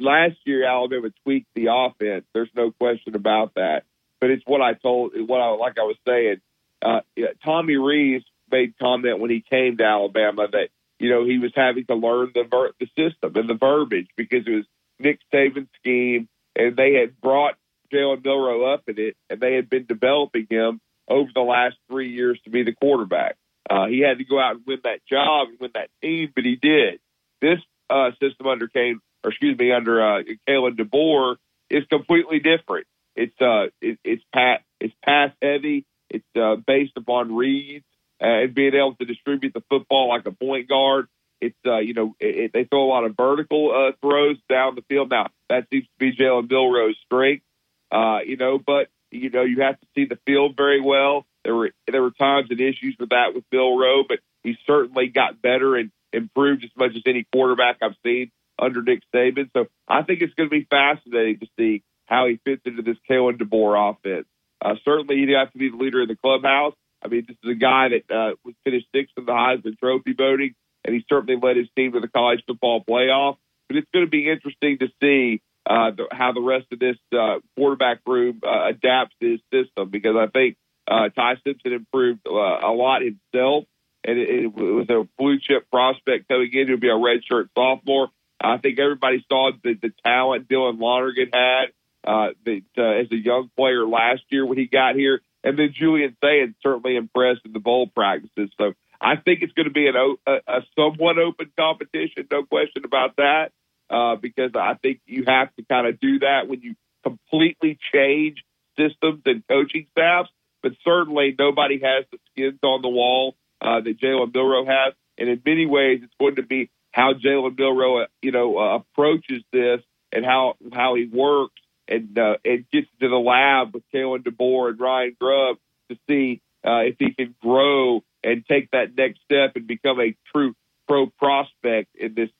last year Alabama tweaked the offense. There's no question about that. But it's what I told, what I like I was saying. Uh, Tommy Rees made comment when he came to Alabama that you know he was having to learn the ver- the system and the verbiage because it was Nick Saban's scheme, and they had brought Jalen Milroe up in it, and they had been developing him over the last three years to be the quarterback. Uh, he had to go out and win that job and win that team, but he did. This uh, system under Kane, or excuse me, under uh, Kalen DeBoer is completely different. It's uh, it, it's pat, it's pass heavy. It's uh, based upon reads uh, and being able to distribute the football like a point guard. It's uh, you know it, it, they throw a lot of vertical uh, throws down the field. Now that seems to be Jalen Milroe's strength, uh, you know. But you know you have to see the field very well. There were there were times and issues with that with Milroe, but he certainly got better and improved as much as any quarterback I've seen under Nick Saban. So I think it's going to be fascinating to see how he fits into this Kalen DeBoer offense. Uh, certainly, he'd have to be the leader in the clubhouse. I mean, this is a guy that uh, was finished sixth in the Heisman Trophy voting, and he certainly led his team to the college football playoff. But it's going to be interesting to see uh, the, how the rest of this uh, quarterback room uh, adapts to his system because I think uh, Ty Simpson improved uh, a lot himself, and it, it was a blue chip prospect coming in. He'll be a redshirt sophomore. I think everybody saw the, the talent Dylan Lonergan had uh, the, uh, as a young player last year when he got here. And then Julian Sayin certainly impressed in the bowl practices. So I think it's going to be an, a, a somewhat open competition, no question about that, uh, because I think you have to kind of do that when you completely change systems and coaching staffs. But certainly nobody has the skins on the wall uh, that Jalen Milroe has. And in many ways, it's going to be how Jalen Milroe, uh, you know, uh, approaches this and how how he works and uh, and gets to the lab with Kalen DeBoer and Ryan Grubb to see uh, if he can grow and take that next step and become a true pro prospect in this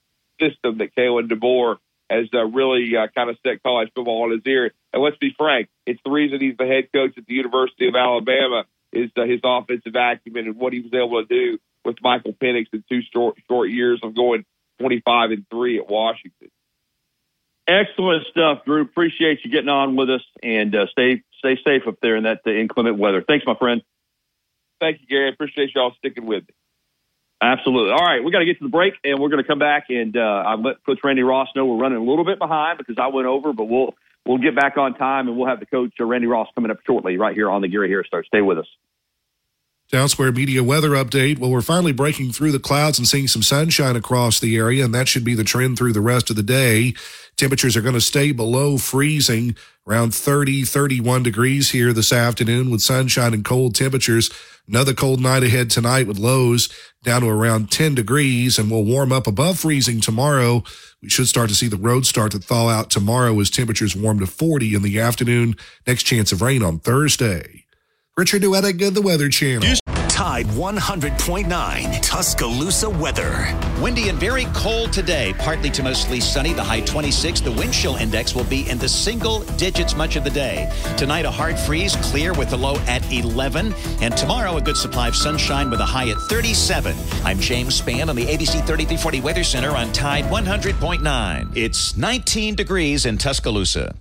system that Kalen DeBoer has uh, really uh, kind of set college football on his ear. And let's be frank, it's the reason he's the head coach at the University of Alabama is uh, his offensive acumen and what he was able to do with Michael Penix in two short short years of going 25 and three at Washington. Excellent stuff, Drew. Appreciate you getting on with us, and uh, stay stay safe up there in that inclement weather. Thanks, my friend. Thank you, Gary. Appreciate y'all sticking with me. Absolutely. All right, we got to get to the break, and we're going to come back and uh, I let Coach Randy Ross know we're running a little bit behind because I went over, but we'll we'll get back on time, and we'll have the coach uh, Randy Ross coming up shortly right here on the Gary Harris Start. Stay with us. Town Square Media weather update. Well, we're finally breaking through the clouds and seeing some sunshine across the area, and that should be the trend through the rest of the day. Temperatures are going to stay below freezing, around 30, 31 degrees here this afternoon with sunshine and cold temperatures. Another cold night ahead tonight with lows down to around 10 degrees, and we'll warm up above freezing tomorrow. We should start to see the roads start to thaw out tomorrow as temperatures warm to 40 in the afternoon. Next chance of rain on Thursday. Richard Duettig, of the Weather Channel. Tide 100.9 Tuscaloosa weather. Windy and very cold today, partly to mostly sunny. The high 26. The wind chill index will be in the single digits much of the day. Tonight, a hard freeze, clear with the low at 11. And tomorrow, a good supply of sunshine with a high at 37. I'm James Spann on the ABC 3340 Weather Center on Tide 100.9. It's 19 degrees in Tuscaloosa.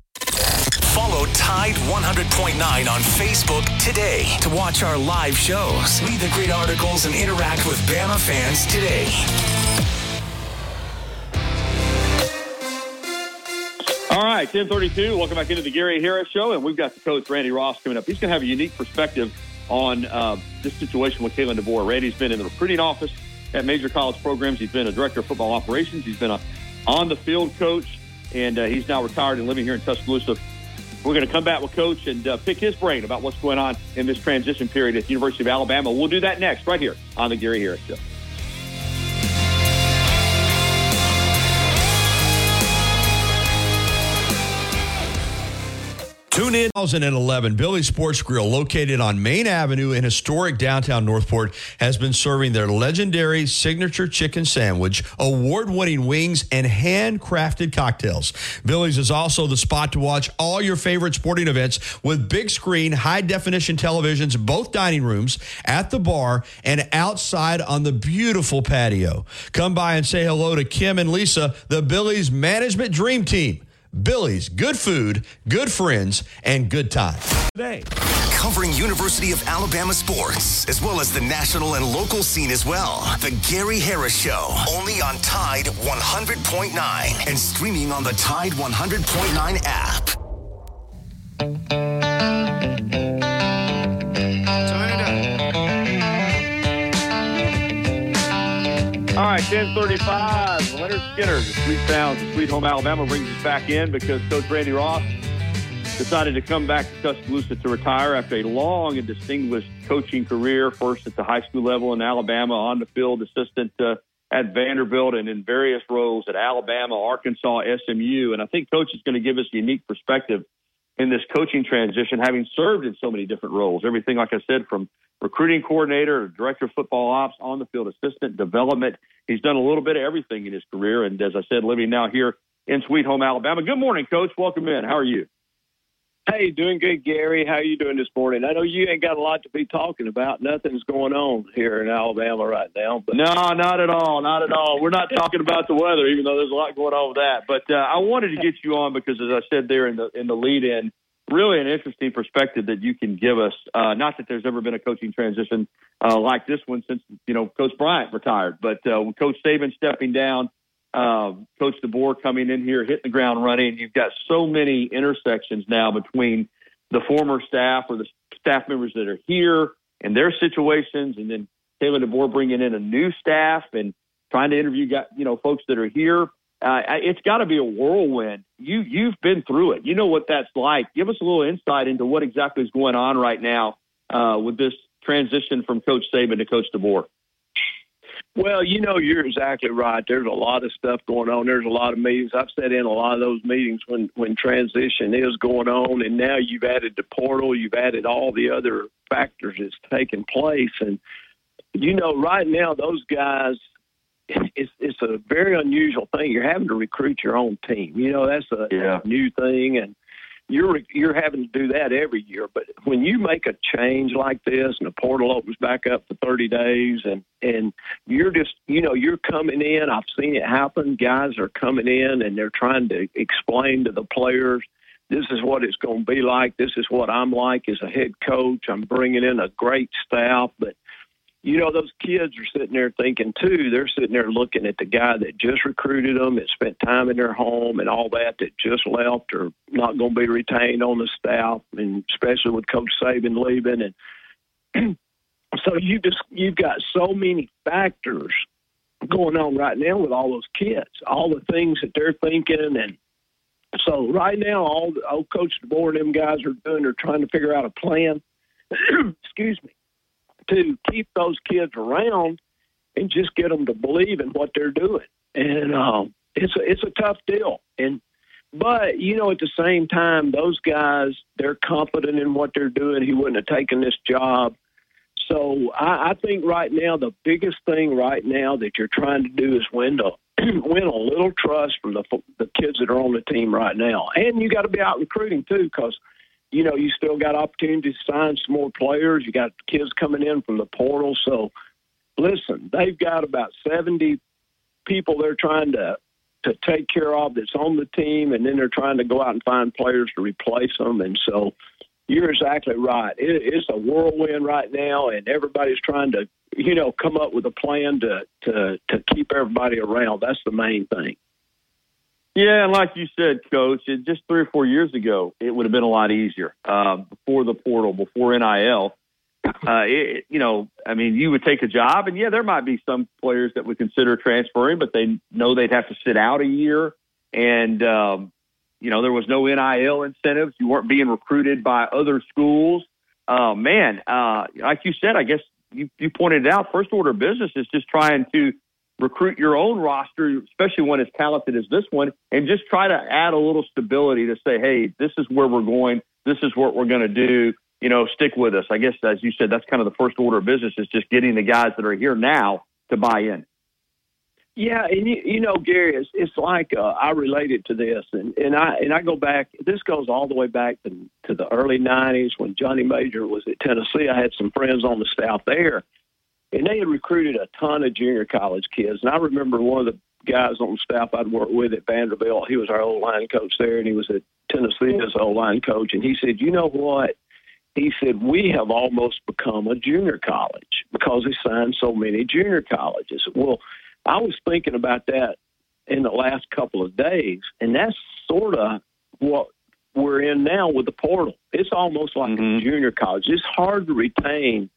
Tide 100.9 on Facebook today to watch our live shows, read the great articles, and interact with Bama fans today. All right, 1032. Welcome back into the Gary Harris Show, and we've got the coach, Randy Ross, coming up. He's going to have a unique perspective on uh, this situation with Kalen DeBoer. Randy's been in the recruiting office at major college programs. He's been a director of football operations. He's been a on-the-field coach, and uh, he's now retired and living here in Tuscaloosa. We're going to come back with Coach and uh, pick his brain about what's going on in this transition period at the University of Alabama. We'll do that next, right here on the Gary Harris Show. Tune in. 2011, Billy's Sports Grill, located on Main Avenue in historic downtown Northport, has been serving their legendary signature chicken sandwich, award winning wings, and handcrafted cocktails. Billy's is also the spot to watch all your favorite sporting events with big screen, high definition televisions, both dining rooms, at the bar, and outside on the beautiful patio. Come by and say hello to Kim and Lisa, the Billy's Management Dream Team. Billy's, good food, good friends, and good time. Today. Covering University of Alabama sports, as well as the national and local scene as well. The Gary Harris Show, only on Tide 100.9 and streaming on the Tide 100.9 app. All right, 1035. Lynyrd Skynyrd, the Sweet Sounds of Sweet Home Alabama, brings us back in because Coach Randy Ross decided to come back to Tuscaloosa to retire after a long and distinguished coaching career, first at the high school level in Alabama, on the field assistant uh, at Vanderbilt, and in various roles at Alabama, Arkansas, SMU. And I think Coach is going to give us a unique perspective in this coaching transition, having served in so many different roles. Everything, like I said, from recruiting coordinator, director of football ops, on the field assistant, development. He's done a little bit of everything in his career. And as I said, living now here in Sweet Home, Alabama. Good morning, Coach. Welcome in. How are you? Hey, doing good, Gary. How are you doing this morning? I know you ain't got a lot to be talking about. Nothing's going on here in Alabama right now. But no, not at all. Not at all. We're not talking about the weather, even though there's a lot going on with that. But uh, I wanted to get you on because, as I said there in the in the lead in, really an interesting perspective that you can give us. Uh, not that there's ever been a coaching transition uh, like this one since you know Coach Bryant retired, but uh, Coach Saban stepping down, uh, Coach DeBoer coming in here, hitting the ground running. You've got so many intersections now between the former staff or the staff members that are here and their situations, and then Taylor DeBoer bringing in a new staff and trying to interview got you know folks that are here. Uh, it's got to be a whirlwind. You you've been through it. You know what that's like. Give us a little insight into what exactly is going on right now uh, with this transition from Coach Saban to Coach DeBoer. Well, you know, you're exactly right. There's a lot of stuff going on. There's a lot of meetings. I've sat in a lot of those meetings when when transition is going on, and now you've added the portal, you've added all the other factors that's taking place, and you know, right now those guys, it's it's a very unusual thing. You're having to recruit your own team. You know, that's a, yeah. new thing, and you're you're having to do that every year. But when you make a change like this, and the portal opens back up for 30 days, and and you're just you know you're coming in. I've seen it happen. Guys are coming in and they're trying to explain to the players. This is what it's going to be like. This is what I'm like as a head coach. I'm bringing in a great staff, but you know, those kids are sitting there thinking too, they're sitting there looking at the guy that just recruited them, that spent time in their home and all that, that just left or not going to be retained on the staff, and especially with Coach Saban leaving. And so you just, you've got so many factors going on right now with all those kids, all the things that they're thinking. And so right now, all, all Coach DeBoer and them guys are doing, they're trying to figure out a plan. Excuse me to keep those kids around and just get them to believe in what they're doing. And um, it's a, it's a tough deal. And but you know, at the same time, those guys they're confident in what they're doing. He wouldn't have taken this job. So I, I think right now the biggest thing right now that you're trying to do is win to win a little trust from the the kids that are on the team right now, and you got to be out recruiting too because you know, you still got opportunities to sign some more players. You got kids coming in from the portal. So, listen, they've got about 70 people they're trying to to take care of that's on the team, and then they're trying to go out and find players to replace them. And so, you're exactly right. It, it's a whirlwind right now, and everybody's trying to, you know, come up with a plan to to to keep everybody around. That's the main thing. Yeah, and like you said, Coach, it, just three or four years ago, it would have been a lot easier uh, before the portal, before NIL. Uh, it, you know, I mean, you would take a job, and yeah, there might be some players that would consider transferring, but they know they'd have to sit out a year, and um, you know, there was no NIL incentives. You weren't being recruited by other schools. Uh, man, uh, like you said, I guess you, you pointed out, first order of business is just trying to recruit your own roster, especially one as talented as this one, and just try to add a little stability to say, hey, this is where we're going. This is what we're going to do. You know, stick with us. I guess, as you said, that's kind of the first order of business is just getting the guys that are here now to buy in. Yeah, and you, you know, Gary, it's, it's like uh, I related to this, and, and I and I go back. This goes all the way back to, to the early '90s when Johnny Majors was at Tennessee. I had some friends on the staff there, and they had recruited a ton of junior college kids. And I remember one of the guys on staff I'd worked with at Vanderbilt. He was our old line coach there, and he was at Tennessee as old line coach. And he said, "You know what?" He said, "We have almost become a junior college because we signed so many junior colleges." Well, I was thinking about that in the last couple of days, and that's sort of what we're in now with the portal. It's almost like mm-hmm. a junior college. It's hard to retain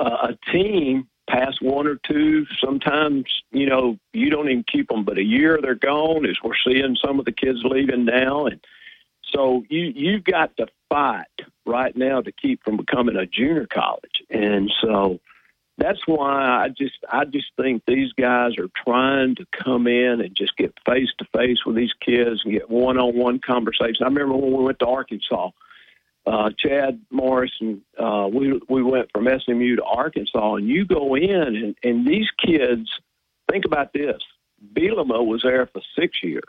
uh, a team past one or two. Sometimes, you know, you don't even keep them, but a year they're gone. As we're seeing some of the kids leaving now, and so you you've got to fight right now to keep from becoming a junior college, and so that's why I just I just think these guys are trying to come in and just get face to face with these kids and get one on one conversation. I remember when we went to Arkansas uh, Chad Morris and uh, we we went from SMU to Arkansas, and you go in and, and these kids think about this. Bielema was there for six years.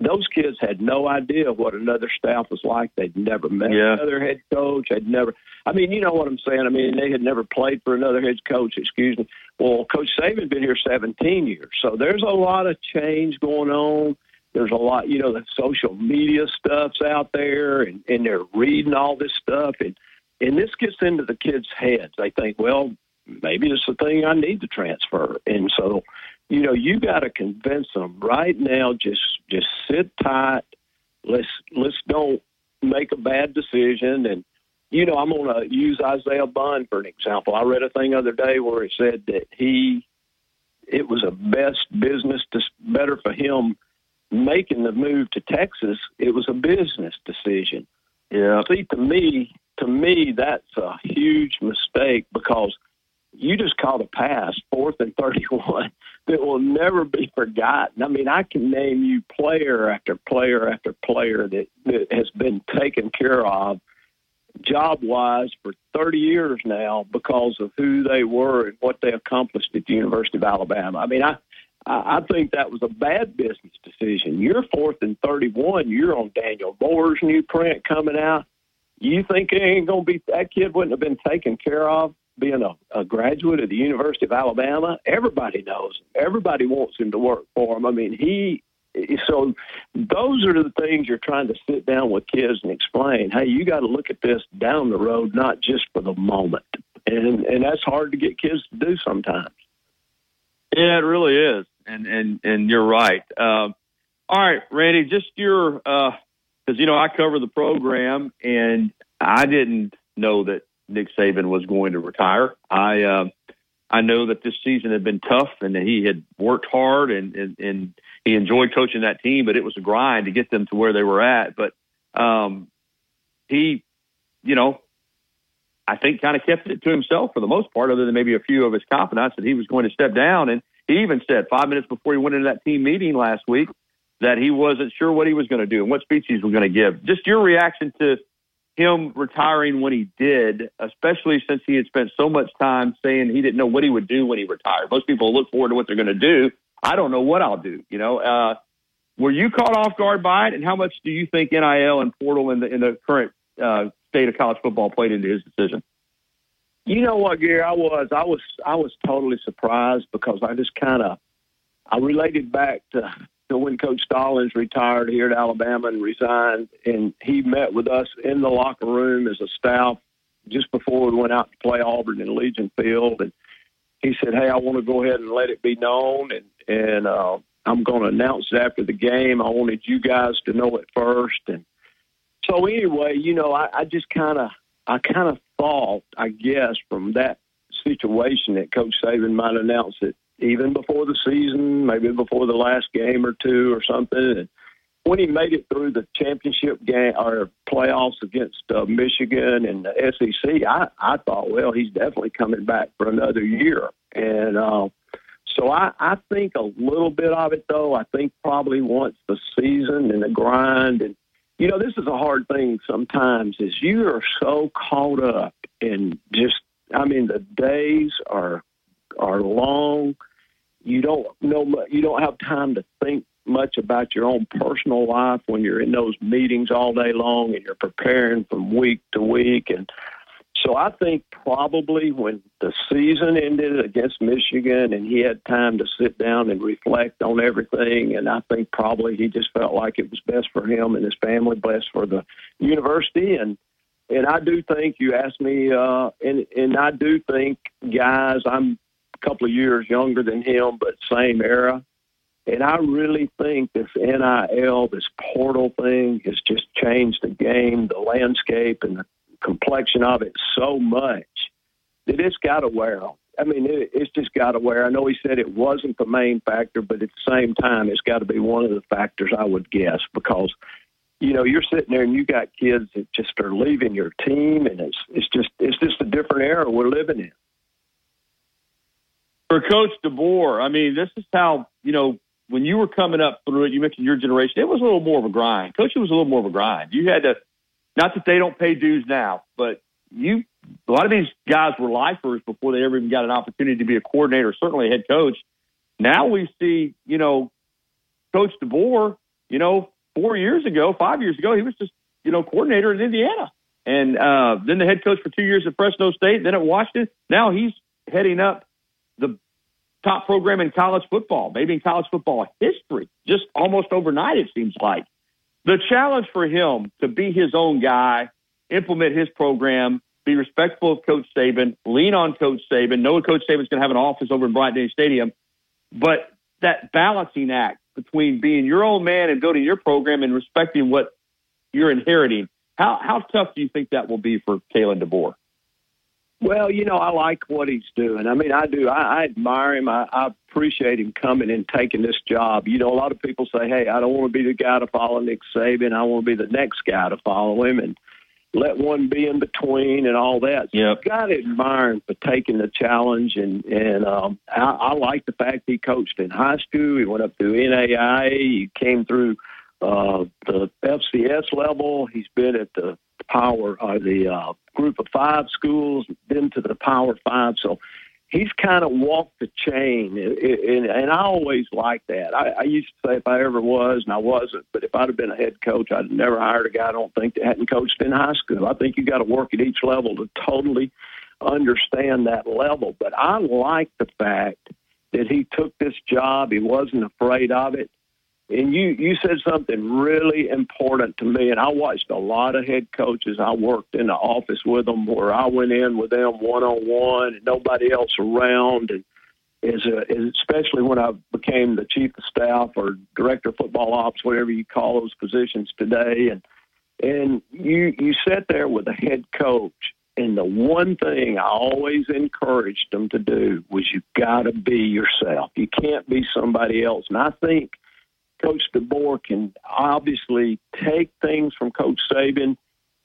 Those kids had no idea what another staff was like. They'd never met yeah. another head coach. They'd never. I mean, you know what I'm saying. I mean, they had never played for another head coach. Excuse me. Well, Coach Saban's been here 17 years, so there's a lot of change going on there's a lot, you know, the social media stuff's out there, and, and they're reading all this stuff, and and this gets into the kids' heads. They think, well, maybe it's the thing I need to transfer, and so, you know, you got to convince them right now. Just just sit tight. Let's let's don't make a bad decision, and you know, I'm going to use Isaiah Bond for an example. I read a thing the other day where it said that he, it was a best business, to, better for him making the move to Texas, it was a business decision. Yeah. See, to me, to me, that's a huge mistake because you just caught a pass, fourth and 31, that will never be forgotten. I mean, I can name you player after player after player that, that has been taken care of job wise for 30 years now because of who they were and what they accomplished at the University of Alabama. I mean, I, I, think that was a bad business decision. You're fourth and 31. You're on Daniel Moore's new print coming out. You think it ain't going to be that kid wouldn't have been taken care of being a, a graduate of the University of Alabama? Everybody knows. Him. Everybody wants him to work for him. I mean, he. So those are the things you're trying to sit down with kids and explain. Hey, you got to look at this down the road, not just for the moment. And and that's hard to get kids to do sometimes. Yeah, it really is, and and and you're right. Um, all right, Randy, just your because you know I cover the program, and I didn't know that Nick Saban was going to retire. I uh, I know that this season had been tough, and that he had worked hard, and, and and he enjoyed coaching that team, but it was a grind to get them to where they were at. But um, he, you know, I think kind of kept it to himself for the most part, other than maybe a few of his confidants that he was going to step down. And he even said five minutes before he went into that team meeting last week that he wasn't sure what he was going to do and what speech he was going to give. Just your reaction to him retiring when he did, especially since he had spent so much time saying he didn't know what he would do when he retired. Most people look forward to what they're going to do. I don't know what I'll do. You know, uh, were you caught off guard by it, and how much do you think NIL and portal in the in the current uh, state of college football played into his decision? You know what, Gary? I was I was I was totally surprised because I just kind of I related back to, to when Coach Stallings retired here at Alabama and resigned, and he met with us in the locker room as a staff just before we went out to play Auburn in Legion Field, and he said, "Hey, I want to go ahead and let it be known, and and uh, I'm going to announce it after the game. I wanted you guys to know it first, and." So anyway, you know, I, I just kind of, I kind of thought, I guess, from that situation that Coach Saban might announce it even before the season, maybe before the last game or two or something. And when he made it through the championship game or playoffs against uh, Michigan and the SEC, I, I thought, well, he's definitely coming back for another year. And uh, so I, I think a little bit of it, though. I think probably once the season and the grind and you know, this is a hard thing sometimes is you are so caught up in just I mean the days are are long. You don't know you don't have time to think much about your own personal life when you're in those meetings all day long and you're preparing from week to week and so I think probably when the season ended against Michigan and he had time to sit down and reflect on everything, and I think probably he just felt like it was best for him and his family, best for the university, and and I do think you asked me, uh, and and I do think guys, I'm a couple of years younger than him, but same era. And I really think this NIL, this portal thing, has just changed the game, the landscape, and the complexion of it so much that it's got to wear. I mean, it, it's just got to wear. I know he said it wasn't the main factor, but at the same time, it's got to be one of the factors I would guess because, you know, you're sitting there and you got kids that just are leaving your team, and it's it's just it's just a different era we're living in. For Coach DeBoer, I mean, this is how you know when you were coming up through it. You mentioned your generation; it was a little more of a grind. Coaching was a little more of a grind. You had to not that they don't pay dues now, but you a lot of these guys were lifers before they ever even got an opportunity to be a coordinator, certainly a head coach. Now we see, you know, Coach DeBoer, you know, four years ago, five years ago, he was just, you know, coordinator in Indiana. And uh, then the head coach for two years at Fresno State, then at Washington. Now he's heading up the top program in college football, maybe in college football history, just almost overnight, it seems like the challenge for him to be his own guy, implement his program, be respectful of Coach Saban, lean on Coach Saban, know Coach Saban's going to have an office over in Bryant Denny Stadium, but that balancing act between being your own man and building your program and respecting what you're inheriting. How how tough do you think that will be for Kalen DeBoer? Well, you know, I like what he's doing. I mean, I do. I, I admire him. I, I appreciate him coming and taking this job. You know, a lot of people say, "Hey, I don't want to be the guy to follow Nick Saban. I want to be the next guy to follow him." And let one be in between and all that. So yep. you got to admire him for taking the challenge, and and um, I, I like the fact he coached in high school. He went up through NAIA. He came through uh, the FCS level. He's been at the Power, uh, the uh, Group of Five schools, been to the Power Five. So he's kind of walked the chain, and, and I always like that. I, I used to say if I ever was, and I wasn't, but if I'd have been a head coach, I'd never hired a guy I don't think that hadn't coached in high school. I think you got to work at each level to totally understand that level. But I like the fact that he took this job. He wasn't afraid of it. And you you said something really important to me, and I watched a lot of head coaches. I worked in the office with them, where I went in with them one on one, and nobody else around. And a, especially when I became the chief of staff or director of football ops, whatever you call those positions today, and and you you sat there with a head coach, and the one thing I always encouraged them to do was you got to be yourself. You can't be somebody else. And I think Coach DeBoer can obviously take things from Coach Saban.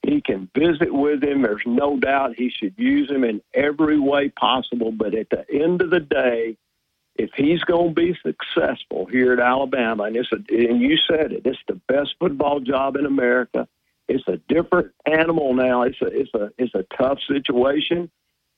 He can visit with him. There's no doubt he should use him in every way possible. But at the end of the day, if he's going to be successful here at Alabama, and it's a, and you said it, it's the best football job in America. It's a different animal now. It's a it's a it's a tough situation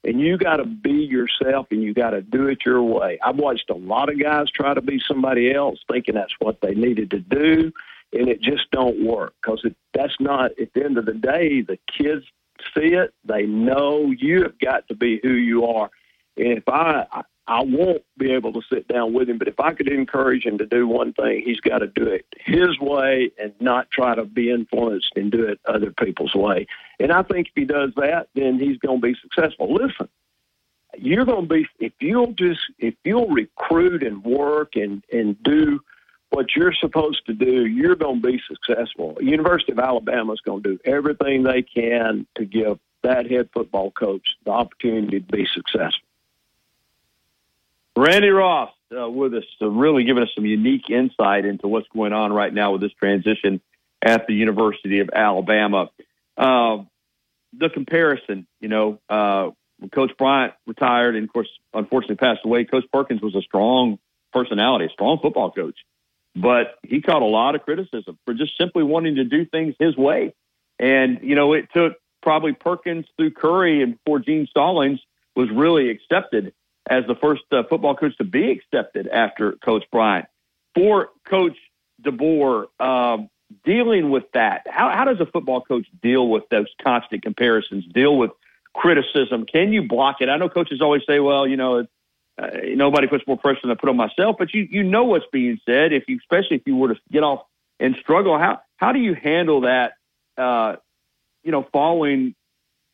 and you got to be yourself and you got to do it your way. I've watched a lot of guys try to be somebody else thinking that's what they needed to do and it just don't work because that's not at the end of the day the kids see it they know you have got to be who you are and if i I won't be able to sit down with him, but if I could encourage him to do one thing, he's got to do it his way and not try to be influenced and do it other people's way. And I think if he does that, then he's going to be successful. Listen, you're going to be if you'll just if you'll recruit and work and and do what you're supposed to do, you're going to be successful. University of Alabama is going to do everything they can to give that head football coach the opportunity to be successful. Randy Ross uh, with us, uh, really giving us some unique insight into what's going on right now with this transition at the University of Alabama. Uh, the comparison, you know, uh, Coach Bryant retired and, of course, unfortunately passed away. Coach Perkins was a strong personality, a strong football coach, but he caught a lot of criticism for just simply wanting to do things his way. And, you know, it took probably Perkins through Curry and before Gene Stallings was really accepted as the first uh, football coach to be accepted after Coach Bryant. For Coach DeBoer, um, dealing with that, how, how does a football coach deal with those constant comparisons, deal with criticism? Can you block it? I know coaches always say, well, you know, uh, nobody puts more pressure than I put on myself, but you, you know what's being said. If you, especially if you were to get off and struggle, how, how do you handle that, uh, you know, following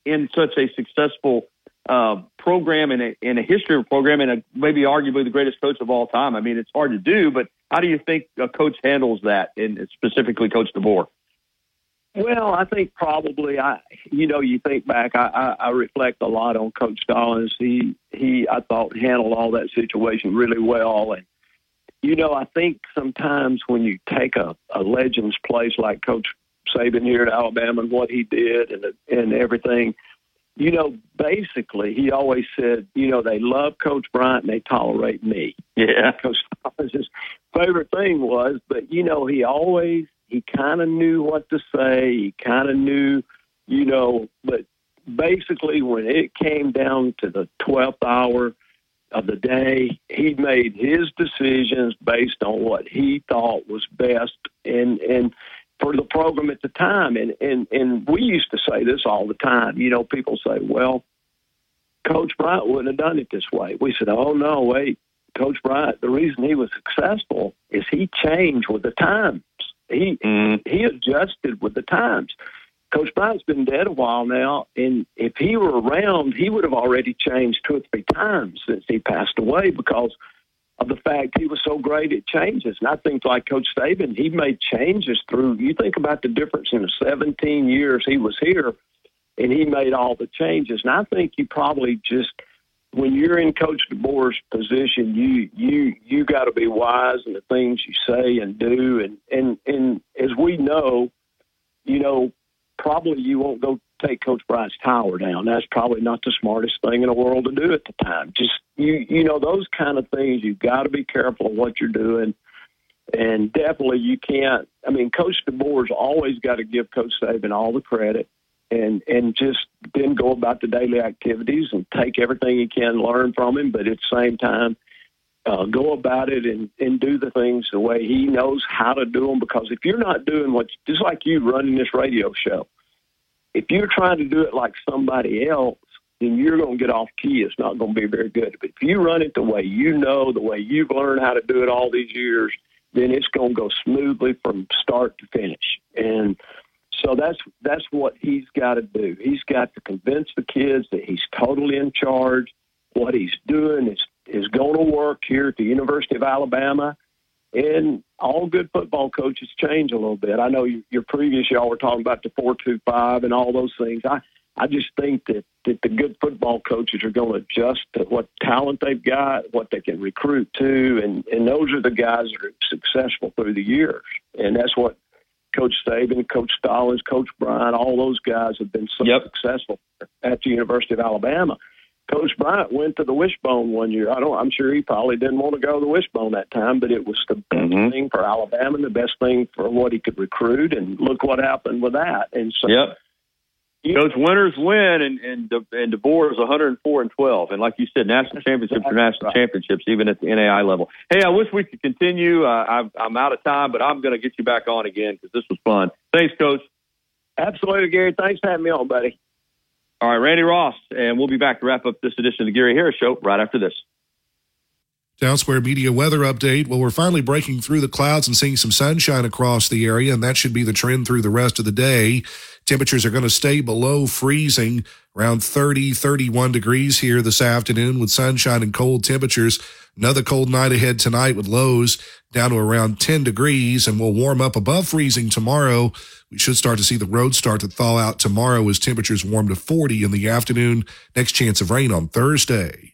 in such a successful uh, program in a, in a history of program and a, maybe arguably the greatest coach of all time. I mean, it's hard to do, but how do you think a coach handles that, and specifically Coach DeBoer? Well, I think probably I, you know, you think back. I, I, I reflect a lot on Coach Stallings. He he, I thought handled all that situation really well, and you know, I think sometimes when you take a, a legend's place like Coach Saban here at Alabama and what he did and and everything, you know, basically, he always said, you know, they love Coach Bryant and they tolerate me. Yeah. Coach his favorite thing was, but, you know, he always, he kind of knew what to say. He kind of knew, you know, but basically, when it came down to the 12th hour of the day, he made his decisions based on what he thought was best. And, and, for the program at the time. And, and, and we used to say this all the time. You know, people say, well, Coach Bryant wouldn't have done it this way. We said, oh, no, wait. Coach Bryant, the reason he was successful is he changed with the times. He mm. he adjusted with the times. Coach Bryant's been dead a while now, and if he were around, he would have already changed two or three times since he passed away because – of the fact he was so great at changes. And I think, like Coach Saban, he made changes through. You think about the difference in the 17 years he was here, and he made all the changes. And I think you probably just, when you're in Coach DeBoer's position, you you you got to be wise in the things you say and do. And and and as we know, you know, probably you won't go take Coach Bryant's tower down. That's probably not the smartest thing in the world to do at the time. Just you, you know, those kind of things. You've got to be careful of what you're doing, and definitely you can't. I mean, Coach DeBoer's always got to give Coach Saban all the credit. and and just then go about the daily activities and take everything you can learn from him, but at the same time. Uh, go about it and, and do the things the way he knows how to do them. Because if you're not doing what, just like you running this radio show, if you're trying to do it like somebody else, then you're going to get off key. It's not going to be very good. But if you run it the way you know, the way you've learned how to do it all these years, then it's going to go smoothly from start to finish. And so that's that's what he's got to do. He's got to convince the kids that he's totally in charge. What he's doing is is going to work here at the University of Alabama. And all good football coaches change a little bit. I know you, your previous y'all were talking about the four two five and all those things. I I just think that that the good football coaches are going to adjust to what talent they've got, what they can recruit to, and and those are the guys that are successful through the years. And that's what Coach Saban, Coach Stallings, Coach Bryant, all those guys have been so Yep. successful at the University of Alabama. Coach Bryant went to the Wishbone one year. I don't. I'm sure he probably didn't want to go to the Wishbone that time, but it was the best thing for Alabama, and the best thing for what he could recruit. And look what happened with that. And so, Yep. Coach winners win, and and De, and DeBoer is 104 and 12, and like you said, national championships are national championships, even at the NAI level. Hey, I wish we could continue. Uh, I'm I'm out of time, but I'm going to get you back on again because this was fun. Thanks, Coach. absolutely, Gary. Thanks for having me on, buddy. All right, Randy Ross, and we'll be back to wrap up this edition of the Gary Harris Show right after this. Town Square Media weather update. Well, we're finally breaking through the clouds and seeing some sunshine across the area, and that should be the trend through the rest of the day. Temperatures are going to stay below freezing, around 30, 31 degrees here this afternoon with sunshine and cold temperatures. Another cold night ahead tonight with lows down to around 10 degrees, and we'll warm up above freezing tomorrow. We should start to see the roads start to thaw out tomorrow as temperatures warm to 40 in the afternoon. Next chance of rain on Thursday.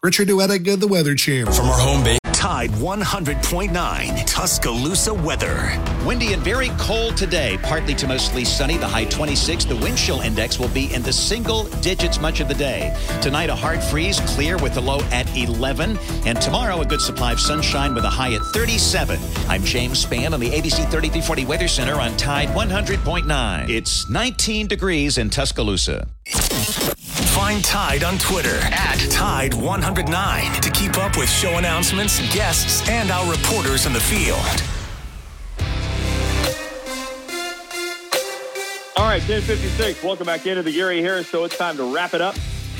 Richard Duettig, the Weather Channel. From our home base. Tide 100.9 Tuscaloosa weather. Windy and very cold today. Partly to mostly sunny. The high 26. The wind chill index will be in the single digits much of the day. Tonight, a hard freeze, clear with the low at 11. And tomorrow, a good supply of sunshine with a high at 37. I'm James Spann on the ABC 3340 Weather Center on Tide 100.9. It's 19 degrees in Tuscaloosa. Find Tide on Twitter at Tide109 to keep up with show announcements, guests, and our reporters in the field. All right, 1056. Welcome back into the Gary Harris Show. It's time to wrap it up.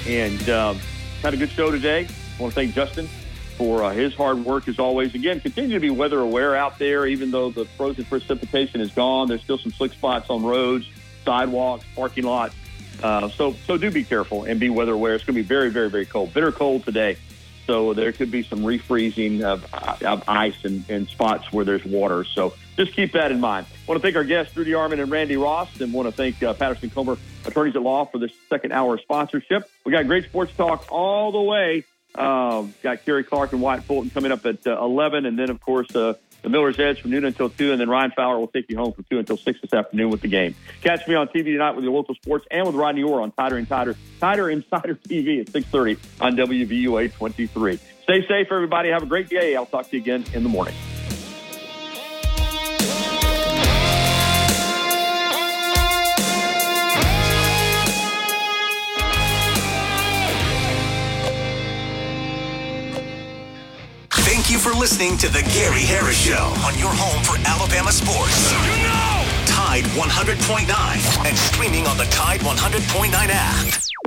And um, had a good show today. I want to thank Justin for uh, his hard work as always. Again, continue to be weather aware out there, even though the frozen precipitation is gone. There's still some slick spots on roads, sidewalks, parking lots. Uh, so, so do be careful and be weather aware. It's going to be very, very, very cold. Bitter cold today. So there could be some refreezing of, of ice in, spots where there's water. So just keep that in mind. I want to thank our guests, Rudy Arman and Randy Ross, and want to thank uh, Patterson Comer Attorneys at Law for this second hour sponsorship. We got great sports talk all the way. Um, got Kerry Clark and Wyatt Fulton coming up at uh, 11, and then, of course, uh, the Miller's Edge from noon until 2, and then Ryan Fowler will take you home from 2 until 6 this afternoon with the game. Catch me on TV tonight with your local sports and with Rodney Orr on Tider and Tider, Tider Insider TV at 6.30 on WVUA 23. Stay safe, everybody. Have a great day. I'll talk to you again in the morning. You for listening to The Gary Harris Show on your home for Alabama sports. Tide 100.9 and streaming on the Tide 100.9 app.